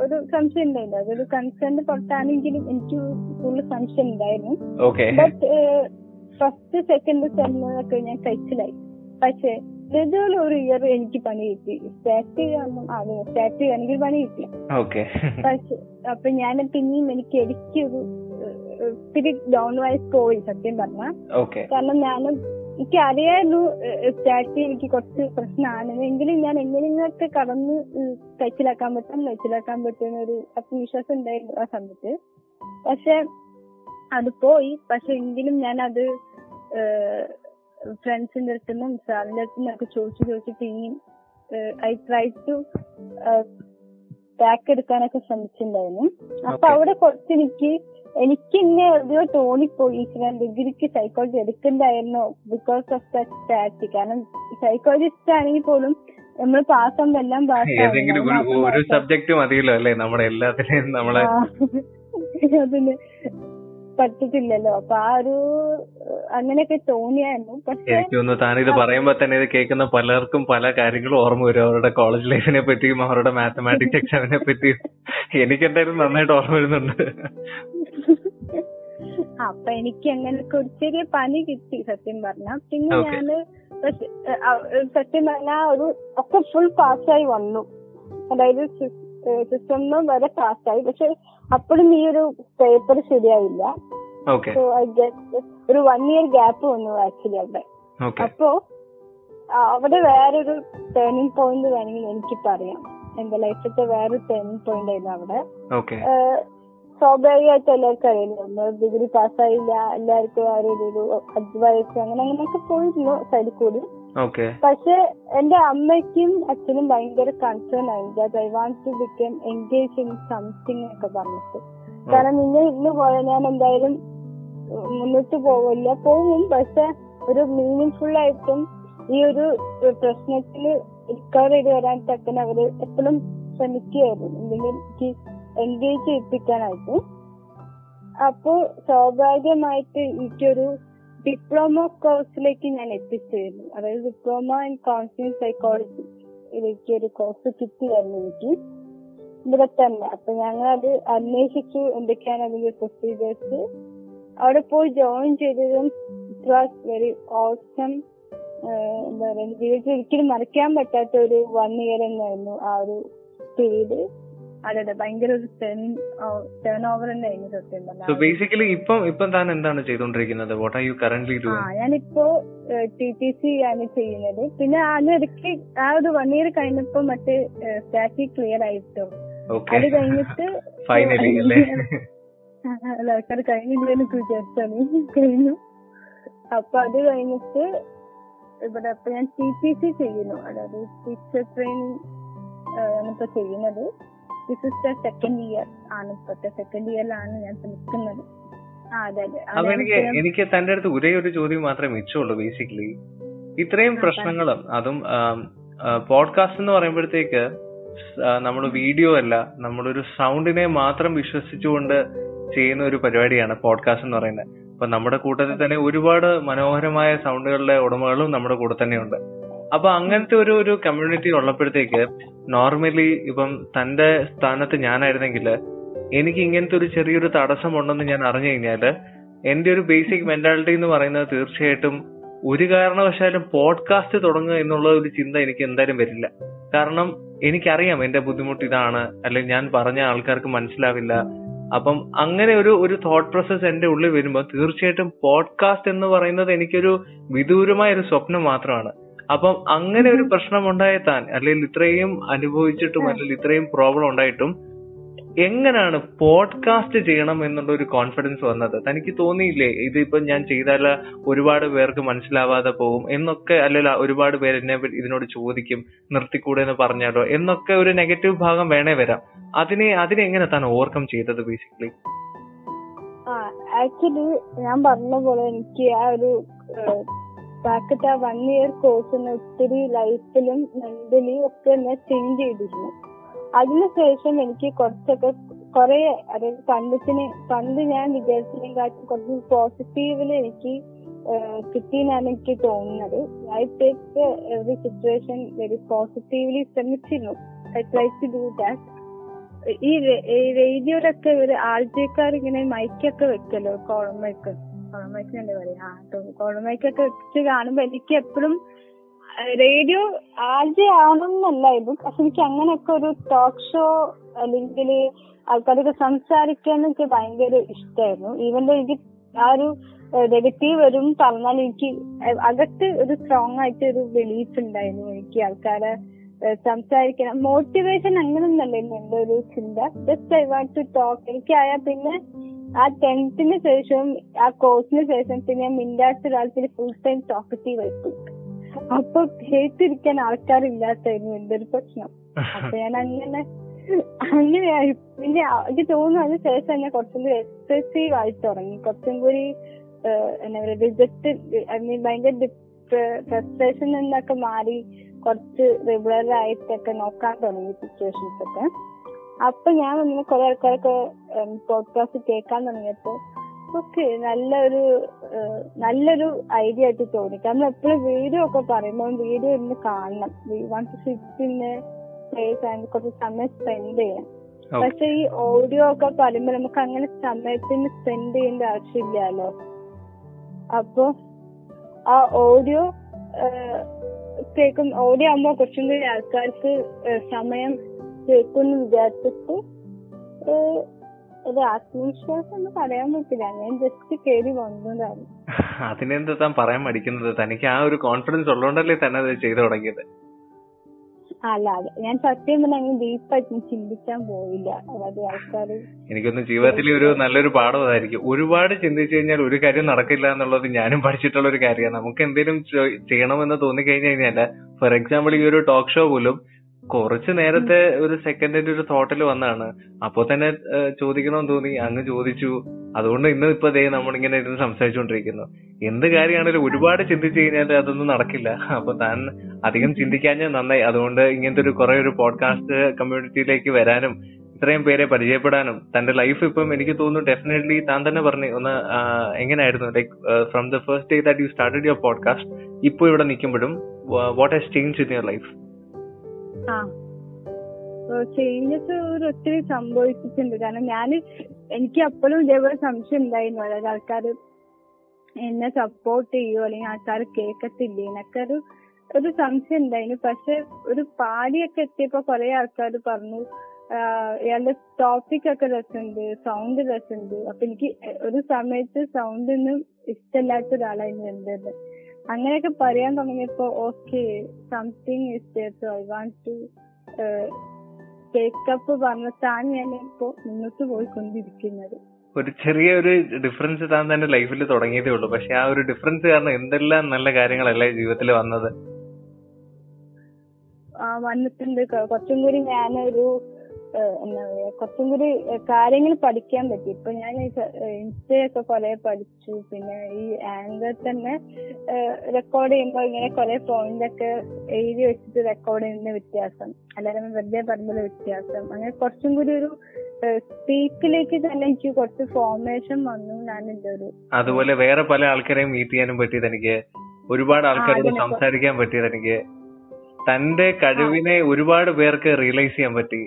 ഒരു സംശയം ഉണ്ടായിരുന്നു അതൊരു കൺസേൺ പുറത്താണെങ്കിലും എനിക്ക് കൂടുതൽ സംശയം ഉണ്ടായിരുന്നു ബട്ട് ഫസ്റ്റ് സെക്കൻഡ് സെമ്മൊക്കെ ഞാൻ കഴിച്ചിലായി. പക്ഷെ ഇതുപോലെ ഒരു ഇയർ എനിക്ക് പണി കിട്ടി. സ്റ്റാറ്റ് അതെ സ്റ്റാറ്റ് ചെയ്യാണെങ്കിൽ പണി കിട്ടി പക്ഷെ അപ്പൊ ഞാൻ പിന്നെയും എനിക്ക് എനിക്കൊരു ഒത്തിരി ഡൗൺ വൈസ് പോയി സത്യം പറഞ്ഞ. കാരണം ഞാൻ എനിക്ക് അറിയായിരുന്നു സ്റ്റാർട്ട് എനിക്ക് കുറച്ച് പ്രശ്നമാണ്. എങ്കിലും ഞാൻ എങ്ങനെയൊക്കെ കടന്ന് തയ്ച്ചിലാക്കാൻ കഴിച്ചിലാക്കാൻ പറ്റും കഴിച്ചിലാക്കാൻ പറ്റുന്ന ഒരു ആത്മവിശ്വാസം ഉണ്ടായിരുന്നു ആ സമയത്ത്. പക്ഷെ അത് പോയി. പക്ഷെ എങ്കിലും ഞാൻ അത് ഫ്രണ്ട്സിന്റെ അടുത്തുനിന്നും സാറിന്റെ അടുത്തു നിന്നൊക്കെ ചോദിച്ചു ചോദിച്ചിട്ട് ഇനി ഐ ട്രൈ ടു ബാക്ക് എടുക്കാനൊക്കെ ശ്രമിച്ചിട്ടുണ്ടായിരുന്നു. അപ്പൊ. അവിടെ കുറച്ച് എനിക്ക് എനിക്ക് ഇന്നെ എവിടെയോ തോന്നിപ്പോയി ഞാൻ ഡിഗ്രിക്ക് സൈക്കോളജി എടുക്കണ്ടായിരുന്നു ബിക്കോസ് ഓഫ് ദ സ്റ്റാറ്റ് കാരണം സൈക്കോളജിസ്റ്റ് ആണെങ്കിൽ പോലും നമ്മൾ പാസ്സാകുമ്പോ എല്ലാം ഏതെങ്കിലും ഒരു സബ്ജക്ട് മതിയല്ലോ അല്ലേ? നമ്മുടെ എല്ലാത്തിനെയും നമ്മളെ അതിന് പറ്റത്തില്ലല്ലോ. അപ്പൊ ആ ഒരു അങ്ങനെയൊക്കെ തോന്നിയായിരുന്നു. പക്ഷേ എനിക്ക് തോന്നുന്നു താനിത് പറയുമ്പോ തന്നെ ഇത് കേൾക്കുന്ന പലർക്കും പല കാര്യങ്ങളും ഓർമ്മ വരും. അവരുടെ കോളേജ് ലൈഫിനെ പറ്റിയും അവരുടെ മാത്തമാറ്റിക്സ് എക്സാമിനെ പറ്റിയും. എനിക്ക് എന്തായാലും നന്നായിട്ട് ഓർമ്മ വരുന്നുണ്ട്. അപ്പൊ എനിക്ക് അങ്ങനൊക്കെ ഒരു ചെറിയ പനി കിട്ടി സത്യം പറഞ്ഞ. പിന്നെ. ഞാൻ സത്യം പറഞ്ഞ ഒരു ഒക്കെ ഫുൾ പാസ്സായി വന്നു. അതായത് സിസ്റ്റം വരെ പാസ്സായി പക്ഷെ അപ്പോഴും ഈ ഒരു പേപ്പർ ശരിയായില്ല. സോ ഐ ഗെറ്റ് ഒരു വൺ ഇയർ ഗ്യാപ്പ് വന്നു ആക്ച്വലി അവിടെ. അപ്പോ അവിടെ വേറൊരു ടേണിംഗ് പോയിന്റ് വേണമെങ്കിൽ എനിക്ക് പറയാം എന്റെ ലൈഫിലത്തെ വേറൊരു ടേണിംഗ് പോയിന്റ് ആയിരുന്നു അവിടെ. സ്വാഭാവികമായിട്ട് എല്ലാവർക്കും അറിയില്ല നമ്മൾ ഡിഗ്രി പാസ്സായില്ല എല്ലാവർക്കും ആ ഒരു അഡ്വൈസ് അങ്ങനെ അങ്ങനെയൊക്കെ പോയിരുന്നു സൈഡിൽ കൂടി. പക്ഷെ എന്റെ അമ്മയ്ക്കും അച്ഛനും ഭയങ്കര കൺസേൺ ആയിരുന്നു I want to become engage in something ഒക്കെ പറഞ്ഞിട്ട്. കാരണം നിങ്ങൾ ഇന്ന് പോയാൽ ഞാൻ എന്തായാലും മുന്നോട്ട് പോവില്ല. പോകും പക്ഷെ ഒരു മീനിങ് ഫുൾ ആയിട്ടും ഈ ഒരു പ്രശ്നത്തിൽ റിക്കവർ ചെയ്ത് വരാൻ തക്കന അവർ എപ്പോഴും ശ്രമിക്കുകയായിരുന്നു എന്തെങ്കിലും എൻഗേജ് ചെയ്യിപ്പിക്കാനായിട്ട്. അപ്പോ സ്വാഭാവികമായിട്ട് എനിക്കൊരു ഡിപ്ലോമ കോഴ്സിലേക്ക് ഞാൻ എത്തിച്ചേരുന്നു. അതായത് ഡിപ്ലോമ ഇൻ കൗൺസിലിംഗ് സൈക്കോളജി ഇതിലേക്ക് ഒരു കോഴ്സ് കിട്ടിയായിരുന്നു എനിക്ക്. ഇവിടെ തന്നെ. അപ്പൊ ഞങ്ങൾ അത് അന്വേഷിച്ചു എന്തൊക്കെയാണ് അതിന്റെ പ്രൊസീജിയേഴ്സ് അവിടെ പോയി ജോയിൻ ചെയ്തതും ഇറ്റ് വാസ് വെരി ഓസം എന്താ പറയുക ജീവിതത്തിൽ ഒരിക്കലും മറക്കാൻ പറ്റാത്ത ഒരു വൺ ഇയർ തന്നെയായിരുന്നു ആ ഒരു പീരീഡ് അതെ അതെ ഭയങ്കര ഒരു ടേൺ ഓവർ തന്നെയായിരുന്നു സത്യം സോ ബേസിക്കലി ഇപ്പം ഇപ്പം താൻ എന്താണ് ചെയ്തുകൊണ്ടിരിക്കുന്നത് വാട്ട് ആർ യു കറന്റ് ആ ഞാനിപ്പോ ടി ടി സി ആണ് ചെയ്യുന്നത്. പിന്നെ അതിനിടയ്ക്ക് ആ ഒരു വൺ ഇയർ കഴിഞ്ഞപ്പോ മറ്റേ സ്റ്റാറ്റി ക്ലിയർ ആയിട്ടോ. അത് കഴിഞ്ഞിട്ട് ഫൈനലി അല്ലേ? അല്ല അത് കഴിഞ്ഞില്ല എനിക്ക് വിചാരിച്ചാണ് കഴിഞ്ഞു. അപ്പൊ അത് കഴിഞ്ഞിട്ട് ഇവിടെ അപ്പൊ ഞാൻ ടി ടി സി ചെയ്യുന്നു. അതായത് ടീച്ചർ ട്രെയിനിങ് ആണ് ഇപ്പൊ ചെയ്യുന്നത്. ദ സെക്കൻഡ് ഇയർ ആണ് ഇപ്പോഴത്തെ സെക്കൻഡ് ഇയറിലാണ് ഞാൻ ശ്രമിക്കുന്നത് നിൽക്കുന്നത് ആ അതെ അതെ. എനിക്ക് എനിക്ക് തന്റെ അടുത്ത് ഒരേ ഒരു ചോദ്യം മാത്രമേ മിച്ചമുള്ളൂ ബേസിക്കലി ഇത്രയും പ്രശ്നങ്ങളും അതും പോഡ്കാസ്റ്റ് എന്ന് പറയുമ്പോഴത്തേക്ക് നമ്മൾ വീഡിയോ അല്ല നമ്മളൊരു സൗണ്ടിനെ മാത്രം വിശ്വസിച്ചുകൊണ്ട് ചെയ്യുന്ന ഒരു പരിപാടിയാണ് പോഡ്കാസ്റ്റ് എന്ന് പറയുന്നത്. അപ്പൊ നമ്മുടെ കൂട്ടത്തിൽ തന്നെ ഒരുപാട് മനോഹരമായ സൗണ്ടുകളുടെ ഉടമകളും നമ്മുടെ കൂടെ തന്നെയുണ്ട്. അപ്പൊ അങ്ങനത്തെ ഒരു ഒരു കമ്മ്യൂണിറ്റി ഉള്ളപ്പോഴത്തേക്ക് നോർമലി ഇപ്പം തന്റെ സ്ഥാനത്ത് ഞാനായിരുന്നെങ്കിൽ എനിക്ക് ഇങ്ങനത്തെ ഒരു ചെറിയൊരു തടസ്സം ഉണ്ടെന്ന് ഞാൻ അറിഞ്ഞു കഴിഞ്ഞാൽ എന്റെ ഒരു ബേസിക് മെന്റാലിറ്റി എന്ന് പറയുന്നത് തീർച്ചയായിട്ടും ഒരു കാരണവശാലും പോഡ്കാസ്റ്റ് തുടങ്ങുക എന്നുള്ള ഒരു ചിന്ത എനിക്ക് എന്തായാലും വരില്ല. കാരണം എനിക്കറിയാം എന്റെ ബുദ്ധിമുട്ട് ഇതാണ് അല്ലെങ്കിൽ ഞാൻ പറഞ്ഞ ആൾക്കാർക്ക് മനസ്സിലാവില്ല. അപ്പം അങ്ങനെ ഒരു ഒരു തോട്ട് പ്രോസസ് എന്റെ ഉള്ളിൽ വരുമ്പോൾ തീർച്ചയായിട്ടും പോഡ്കാസ്റ്റ് എന്ന് പറയുന്നത് എനിക്കൊരു വിദൂരമായ ഒരു സ്വപ്നം മാത്രമാണ്. അപ്പം അങ്ങനെ ഒരു പ്രശ്നം ഉണ്ടായെത്താൻ അല്ലെങ്കിൽ ഇത്രയും അനുഭവിച്ചിട്ടും അല്ലെങ്കിൽ ഇത്രയും പ്രോബ്ലം ഉണ്ടായിട്ടും എങ്ങനെയാണ് പോഡ്കാസ്റ്റ് ചെയ്യണം എന്നുള്ള ഒരു കോൺഫിഡൻസ് വന്നത്? തനിക്ക് തോന്നിയില്ലേ ഇതിപ്പോ ഞാൻ ചെയ്താൽ ഒരുപാട് പേർക്ക് മനസ്സിലാവാതെ പോകും എന്നൊക്കെ അല്ലെങ്കിൽ ഒരുപാട് പേര് എന്നെ ഇതിനോട് ചോദിക്കും നിർത്തിക്കൂടെ എന്ന് പറഞ്ഞാലോ എന്നൊക്കെ ഒരു നെഗറ്റീവ് ഭാഗം വേണേ വരാം. അതിനെ അതിനെ എങ്ങനെ താൻ ഓവർകം ചെയ്തത് ബേസിക്കലി ആക്ച്വലി ഞാൻ പറഞ്ഞ പോലെ എനിക്ക് ആ ഒരു ബാക്കത്തെ ആ വൺ ഇയർ കോഴ്സ് ഒത്തിരി ലൈഫിലും മെന്റലി ഒക്കെ എന്നെ ചേഞ്ച് ചെയ്തിരുന്നു. അതിനുശേഷം എനിക്ക് കുറച്ചൊക്കെ കുറെ അതായത് പണ്ടത്തിന് പണ്ട് ഞാൻ വിചാരിച്ചതിനെക്കാട്ടും കുറച്ച് പോസിറ്റീവിൽ എനിക്ക് കിട്ടിയെന്നാണ് എനിക്ക് തോന്നുന്നത്. I take every situation very positively ശ്രമിച്ചിരുന്നു. I try to do that ഈ റേഡിയോയിലൊക്കെ ഇവർ ആൾജേക്കാർ ഇങ്ങനെ മൈക്കൊക്കെ വെക്കല്ലോ കോളമൈക്ക് കോളമൈക്ക് എന്താ പറയാ വെച്ച് കാണുമ്പോ എനിക്ക് എപ്പോഴും റേഡിയോ ആൾജെ ആണെന്നല്ലായിരുന്നു പക്ഷെ എനിക്ക് അങ്ങനെയൊക്കെ ഒരു ടോക്ക് ഷോ അല്ലെങ്കിൽ ആൾക്കാരൊക്കെ സംസാരിക്കാൻ എനിക്ക് ഭയങ്കര ഇഷ്ടമായിരുന്നു ഈവൻ എനിക്ക് ആ ഒരു നെഗറ്റീവ് വരും പറഞ്ഞാൽ എനിക്ക് അകത്ത് ഒരു സ്ട്രോങ് ആയിട്ട് ഒരു ബിലീഫ് ഉണ്ടായിരുന്നു. എനിക്ക് ആൾക്കാരെ സംസാരിക്കണം. മോട്ടിവേഷൻ അങ്ങനൊന്നല്ലായിരുന്നു എന്റെ ഒരു ചിന്ത. Just I want to talk എനിക്കായാൽ പിന്നെ ആ ടെൻത്തിന് ശേഷം ആ കോഴ്സിന് ശേഷം പിന്നെ മിണ്ടാത്ത ഒരാൾക്ക് ഫുൾ ടൈം ടോക്കറ്റീവ് ആയിപ്പോയി അപ്പൊ കേട്ടിരിക്കാൻ ആൾക്കാരില്ലാത്തായിരുന്നു എന്റെ ഒരു പ്രശ്നം. അപ്പൊ ഞാൻ അങ്ങനെ അങ്ങനെയായി. പിന്നെ എനിക്ക് തോന്നുന്നു അതിന് ശേഷം ഞാൻ കുറച്ചും കൂടി എക്സ്പ്രസീവ് ആയി തുടങ്ങി. കുറച്ചും കൂടി എന്താ പറയുക റിജക്ട് ഐ മീൻ ഭയങ്കര ഫ്രസ്ട്രേഷൻ നിന്നൊക്കെ മാറി കുറച്ച് റെഗുലർ ആയിട്ടൊക്കെ നോക്കാൻ തുടങ്ങി സിറ്റുവേഷൻസ് ഒക്കെ. അപ്പൊ ഞാൻ ഇങ്ങനെ കുറെ ആൾക്കാരൊക്കെ പോഡ്കാസ്റ്റ് കേൾക്കാൻ തുടങ്ങിയപ്പോ. ഓക്കെ നല്ലൊരു നല്ലൊരു ഐഡിയ ആയിട്ട് തോന്നി. കാരണം എപ്പോഴും വീഡിയോ ഒക്കെ പറയുമ്പോൾ വീഡിയോ ഇന്ന് കാണണം. We to in place and കുറച്ച് സമയം സ്പെൻഡ് ചെയ്യണം. പക്ഷെ ഈ ഓഡിയോ ഒക്കെ പറയുമ്പോ നമുക്ക് അങ്ങനെ സമയത്തിന് സ്പെൻഡ് ചെയ്യേണ്ട ആവശ്യമില്ലല്ലോ. അപ്പൊ ആ ഓഡിയോ കേൾക്കും ഓഡിയോ ആകുമ്പോ കുറച്ചും കൂടി ആൾക്കാർക്ക് സമയം കേൾക്കുമെന്ന് വിചാരിച്ചിട്ട് ഒരു ആത്മവിശ്വാസം എന്ന് പറയാൻ പറ്റില്ല. ഞാൻ ജസ്റ്റ് കയറി വന്നതാണ് അതിനെന്താ താൻ പറയാൻ മടിക്കുന്നത്? തനിക്ക് ആ ഒരു കോൺഫിഡൻസ് ഉള്ളതുകൊണ്ടല്ലേ തന്നെ അത് ചെയ്തു തുടങ്ങിയത്? അല്ല അല്ല. ഞാൻ സത്യം പറഞ്ഞാൽ അങ്ങനെ ഡീപ്പായിട്ട് ചിന്തിക്കാൻ പോയില്ല. അതായത് ആൾക്കാർ എനിക്കൊന്ന് ജീവിതത്തിൽ ഒരു നല്ലൊരു പാഠം അതായിരിക്കും. ഒരുപാട് ചിന്തിച്ചു കഴിഞ്ഞാൽ ഒരു കാര്യം നടക്കില്ല എന്നുള്ളത് ഞാനും പഠിച്ചിട്ടുള്ള ഒരു കാര്യമാണ്. നമുക്ക് എന്തെങ്കിലും ചെയ്യണമെന്ന് തോന്നിക്കഴിഞ്ഞു കഴിഞ്ഞാൽ ഫോർ എക്സാമ്പിൾ ഈ ഒരു ടോക്ക് ഷോ പോലും കുറച്ച് നേരത്തെ ഒരു സെക്കൻഡിന്റെ ഒരു തോട്ടിൽ വന്നാണ് അപ്പൊ തന്നെ ചോദിക്കണമെന്ന് തോന്നി. അങ്ങ് ചോദിച്ചു. അതുകൊണ്ട് ഇന്ന് ഇപ്പൊ ദേ നമ്മളിങ്ങനെ ഇരുന്ന് സംസാരിച്ചുകൊണ്ടിരിക്കുന്നു എന്ത് കാര്യമാണെങ്കിലും ഒരുപാട് ചിന്തിച്ചു കഴിഞ്ഞാൽ അതൊന്നും നടക്കില്ല. അപ്പൊ താൻ അധികം ചിന്തിക്കാഞ്ഞ നന്നായി. അതുകൊണ്ട് ഇങ്ങനത്തെ ഒരു കുറെ ഒരു പോഡ്കാസ്റ്റ് കമ്മ്യൂണിറ്റിയിലേക്ക് വരാനും ഇത്രയും പേരെ പരിചയപ്പെടാനും തന്റെ ലൈഫ് ഇപ്പം എനിക്ക് തോന്നുന്നു ഡെഫിനറ്റ്ലി താൻ തന്നെ പറഞ്ഞു. ഒന്ന് എങ്ങനെയായിരുന്നു? Like from the first day that you started your podcast ഇപ്പോൾ ഇവിടെ നിൽക്കുമ്പോഴും what has change in your life ആ. ചേഞ്ചസ് ഒരു ഒത്തിരി സംഭവിച്ചിട്ടുണ്ട്. കാരണം ഞാൻ എനിക്ക് അപ്പോഴും ഇതേപോലെ സംശയം ഉണ്ടായിരുന്നു. അതായത് ആൾക്കാർ എന്നെ സപ്പോർട്ട് ചെയ്യുമോ അല്ലെങ്കിൽ ആൾക്കാർ കേൾക്കത്തില്ലേ? എന്നൊക്കെ ഒരു ഒരു സംശയം ഉണ്ടായിരുന്നു. പക്ഷെ ഒരു പാടിയൊക്കെ എത്തിയപ്പോ കുറെ ആൾക്കാർ പറഞ്ഞു ഇയാളുടെ ടോപ്പിക് ഒക്കെ രസമുണ്ട് സൗണ്ട് രസമുണ്ട്. അപ്പൊ എനിക്ക് ഒരു സമയത്ത് സൗണ്ട് ഒന്നും ഇഷ്ടമില്ലാത്ത ഒരാളായിരുന്നു എന്റേത് അങ്ങനെയൊക്കെ പറയാൻ തുടങ്ങിയപ്പോ okay something is so I want to take up പറഞ്ഞിട്ടാണ് ഞാൻ ഇപ്പോ മുന്നോട്ട് പോയിക്കൊണ്ടിരിക്കുന്നത്. ഒരു ചെറിയ ഒരു ഡിഫറൻസ് താൻ തന്നെ ലൈഫിൽ തുടങ്ങിയതേ ഉള്ളൂ. പക്ഷെ ആ ഒരു ഡിഫറൻസ് കാരണം എന്തെല്ലാം നല്ല കാര്യങ്ങളല്ലേ ജീവിതത്തിൽ വന്നത്? വന്നിട്ടുണ്ട്. കുറച്ചും കൂടി ഞാനൊരു എന്താ പറയാ കുറച്ചും കൂടി കാര്യങ്ങൾ പഠിക്കാൻ പറ്റി. ഇപ്പൊ ഞാൻ ഇൻസ്റ്റയൊക്കെ കുറെ പഠിച്ചു. പിന്നെ ഈ ആങ്കർ തന്നെ റെക്കോർഡ് ചെയ്യുമ്പോൾ ഇങ്ങനെ കുറെ പോയിന്റ് ഒക്കെ എഴുതി വെച്ചിട്ട് റെക്കോർഡ് ചെയ്യുന്ന വ്യത്യാസം. അല്ലാതെ വെറുതെ പറഞ്ഞുള്ള വ്യത്യാസം. അങ്ങനെ കുറച്ചും കൂടി ഒരു സ്പീക്കിലേക്ക് തന്നെ എനിക്ക് കുറച്ച് ഫോർമേഷൻ വന്നു ഞാൻ എന്റെ ഒരു അതുപോലെ വേറെ പല ആൾക്കാരെയും മീറ്റ് ചെയ്യാനും പറ്റിയത് എനിക്ക് ഒരുപാട് ആൾക്കാരോട് സംസാരിക്കാൻ പറ്റിയത് എനിക്ക്. തന്റെ കഴിവിനെ ഒരുപാട് പേർക്ക് റിയലൈസ് ചെയ്യാൻ പറ്റി.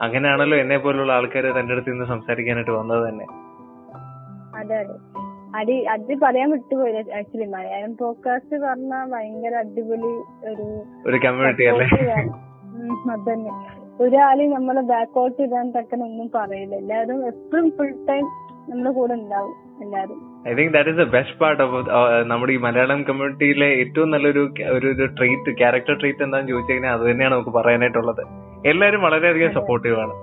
അങ്ങനെയാണല്ലോ എന്നെ പോലുള്ള ആൾക്കാര് തന്റെ അടുത്ത് നിന്ന് സംസാരിക്കാനായിട്ട് വന്നത് തന്നെ. അതെ അതെ. അടി അത് പറയാൻ വിട്ടുപോയില്ല ആക്ച്വലി മലയാളം പോഡ്കാസ്റ്റ് പറഞ്ഞാൽ ഭയങ്കര അടിപൊളി ഒരു ഒരു കമ്മ്യൂണിറ്റി അല്ലേ? അതന്നെ. ഒരാൾ നമ്മളെ ബാക്ക്ഔട്ട് ഇടാൻ തക്കന ഒന്നും പറയില്ല. എല്ലാവരും എപ്പോഴും ഫുൾ ടൈം നമ്മുടെ കൂടെ ഉണ്ടാവും എല്ലാരും I think that is the best part of നമ്മുടെ ഈ മലയാളം കമ്മ്യൂണിറ്റിയിലെ ഏറ്റവും നല്ലൊരു ഒരു ഒരു ട്രീറ്റ് ക്യാരക്ടർ ട്രീറ്റ് എന്താണെന്ന് ചോദിച്ചു കഴിഞ്ഞാൽ അത് തന്നെയാണ് നമുക്ക് പറയാനായിട്ടുള്ളത്. എല്ലാവരും വളരെയധികം സപ്പോർട്ടീവ് ആണ്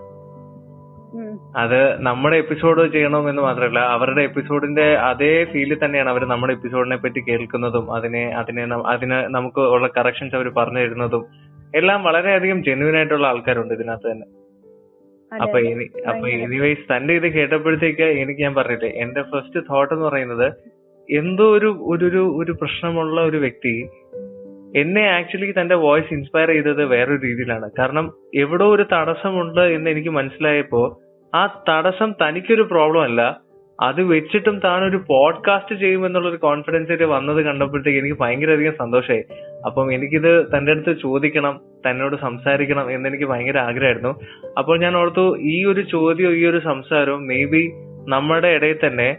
അത് നമ്മുടെ എപ്പിസോഡ് ചെയ്യണമെന്ന് മാത്രമല്ല അവരുടെ എപ്പിസോഡിന്റെ അതേ ഫീലിൽ തന്നെയാണ് അവർ നമ്മുടെ എപ്പിസോഡിനെ പറ്റി കേൾക്കുന്നതും അതിനെ അതിനെ അതിന് നമുക്ക് ഉള്ള കറക്ഷൻസ് അവർ പറഞ്ഞു തരുന്നതും എല്ലാം വളരെയധികം ജെന്യൂൻ ആയിട്ടുള്ള ആൾക്കാരുണ്ട് ഇതിനകത്ത് തന്നെ അപ്പൊ. ഇനി അപ്പൊ. എനിവേസ് തന്റെ ഇത് കേട്ടപ്പോഴത്തേക്ക് എനിക്ക് ഞാൻ പറഞ്ഞില്ലേ എന്റെ ഫസ്റ്റ് തോട്ട് എന്ന് പറയുന്നത് എന്തോ ഒരു ഒരു പ്രശ്നമുള്ള ഒരു വ്യക്തി എന്നെ ആക്ച്വലി തന്റെ വോയിസ് ഇൻസ്പയർ ചെയ്തത് വേറൊരു രീതിയിലാണ്. കാരണം എവിടോ ഒരു തടസ്സമുണ്ട് എന്ന് എനിക്ക് മനസ്സിലായപ്പോ ആ തടസ്സം തനിക്കൊരു പ്രോബ്ലം അല്ല. അത് വെച്ചിട്ടും താൻ ഒരു പോഡ്കാസ്റ്റ് ചെയ്യുമെന്നുള്ള ഒരു കോൺഫിഡൻസ് വന്നത് കണ്ടപ്പോഴത്തേക്ക് എനിക്ക് ഭയങ്കരധികം സന്തോഷമായി അപ്പം എനിക്കിത് തന്റെ അടുത്ത് ചോദിക്കണം തന്നോട് സംസാരിക്കണം എന്ന് എനിക്ക് ഭയങ്കര ആഗ്രഹമായിരുന്നു. അപ്പോൾ ഞാൻ ഓർത്തു ഈ ഒരു ചോദ്യവും ഈ ഒരു സംസാരവും മേ ബി നമ്മുടെ ഇടയിൽ തന്നെ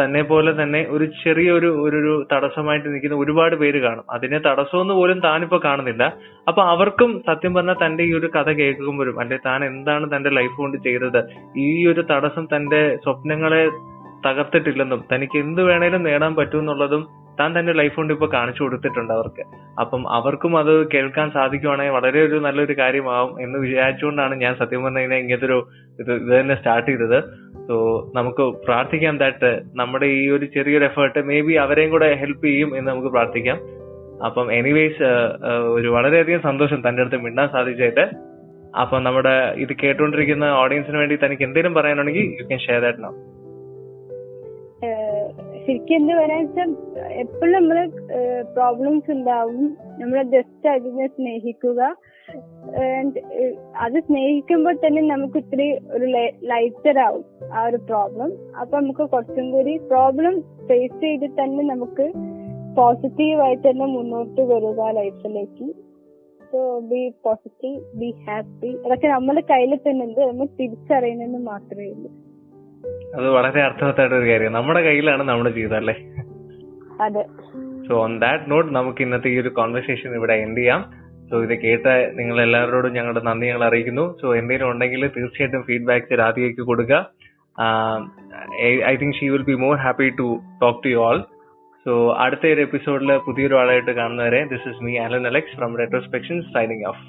തന്നെ പോലെ തന്നെ ഒരു ചെറിയൊരു ഒരു തടസ്സമായിട്ട് നിൽക്കുന്ന ഒരുപാട് പേര് കാണും. അതിനെ തടസ്സമൊന്നും പോലും താനിപ്പോ കാണുന്നില്ല. അപ്പൊ അവർക്കും സത്യം പറഞ്ഞാൽ തന്റെ ഈ ഒരു കഥ കേൾക്കുമ്പോഴും അല്ലെ താൻ എന്താണ് തന്റെ ലൈഫ് കൊണ്ട് ചെയ്തത് ഈ ഒരു തടസ്സം തന്റെ സ്വപ്നങ്ങളെ തകർത്തിട്ടില്ലെന്നും തനിക്ക് എന്ത് വേണേലും നേടാൻ പറ്റുമെന്നുള്ളതും താൻ തന്റെ ലൈഫ് കൊണ്ട് ഇപ്പൊ കാണിച്ചു കൊടുത്തിട്ടുണ്ട് അവർക്ക്. അപ്പം അവർക്കും അത് കേൾക്കാൻ സാധിക്കുവാണെങ്കിൽ വളരെ ഒരു നല്ലൊരു കാര്യമാവും എന്ന് വിചാരിച്ചുകൊണ്ടാണ് ഞാൻ സത്യം പറഞ്ഞ ഇങ്ങനത്തെ ഒരു ഇത് ഇത് തന്നെ സ്റ്റാർട്ട് ചെയ്തത്. സോ നമുക്ക് പ്രാർത്ഥിക്കാം ദാറ്റ് നമ്മുടെ ഈ ഒരു ചെറിയൊരു എഫേർട്ട് മേ ബി അവരെയും കൂടെ ഹെൽപ്പ് ചെയ്യും എന്ന് നമുക്ക് പ്രാർത്ഥിക്കാം. അപ്പം എനിവേസ് ഒരു വളരെയധികം സന്തോഷം തന്റെ അടുത്ത് മിണ്ടാൻ സാധിച്ചായിട്ട് അപ്പം നമ്മുടെ ഇത് കേട്ടുകൊണ്ടിരിക്കുന്ന ഓഡിയൻസിന് വേണ്ടി തനിക്ക് എന്തെങ്കിലും പറയാനുണ്ടെങ്കിൽ you can share that now ശരിക്കും എന്ത് പറയാ വെച്ചാൽ എപ്പോഴും നമ്മൾ പ്രോബ്ലംസ് ഉണ്ടാവും. നമ്മളെ ജസ്റ്റ് അതിനെ സ്നേഹിക്കുക. അത് സ്നേഹിക്കുമ്പോൾ തന്നെ നമുക്ക് ഇത്തിരി ഒരു ലൈറ്റർ ആവും ആ ഒരു പ്രോബ്ലം അപ്പൊ നമുക്ക് കുറച്ചും കൂടി പ്രോബ്ലം ഫേസ് ചെയ്ത് തന്നെ നമുക്ക് പോസിറ്റീവ് ആയി തന്നെ മുന്നോട്ട് വരിക ലൈഫിലേക്ക് so be positive be happy അതൊക്കെ നമ്മുടെ കയ്യിൽ തന്നെ ഉണ്ട്. നമ്മൾ തിരിച്ചറിയുന്നെന്ന് മാത്രമേ ഉള്ളൂ. അത് വളരെ അർത്ഥവത്തായിട്ട് ഒരു കാര്യം. നമ്മുടെ കയ്യിലാണ് നമ്മുടെ ജീവിതം അല്ലേ അതെ. സോ ഓൺ ദാറ്റ് നോട്ട് നമുക്ക് ഇന്നത്തെ ഈ ഒരു കോൺവെർസേഷൻ ഇവിടെ എൻഡ് ചെയ്യാം. സോ ഇത് കേട്ട നിങ്ങൾ എല്ലാവരോടും ഞങ്ങളുടെ നന്ദി ഞങ്ങൾ അറിയിക്കുന്നു. സോ എന്തെങ്കിലും ഉണ്ടെങ്കിൽ തീർച്ചയായിട്ടും ഫീഡ്ബാക്ക് രാധികയ്ക്ക് കൊടുക്കുക. I think she will be more happy to talk to you all so അടുത്ത ഒരു എപ്പിസോഡിൽ പുതിയൊരു ആളായിട്ട് കാണുന്നവരെ this is me Alan Alex from retrospection signing off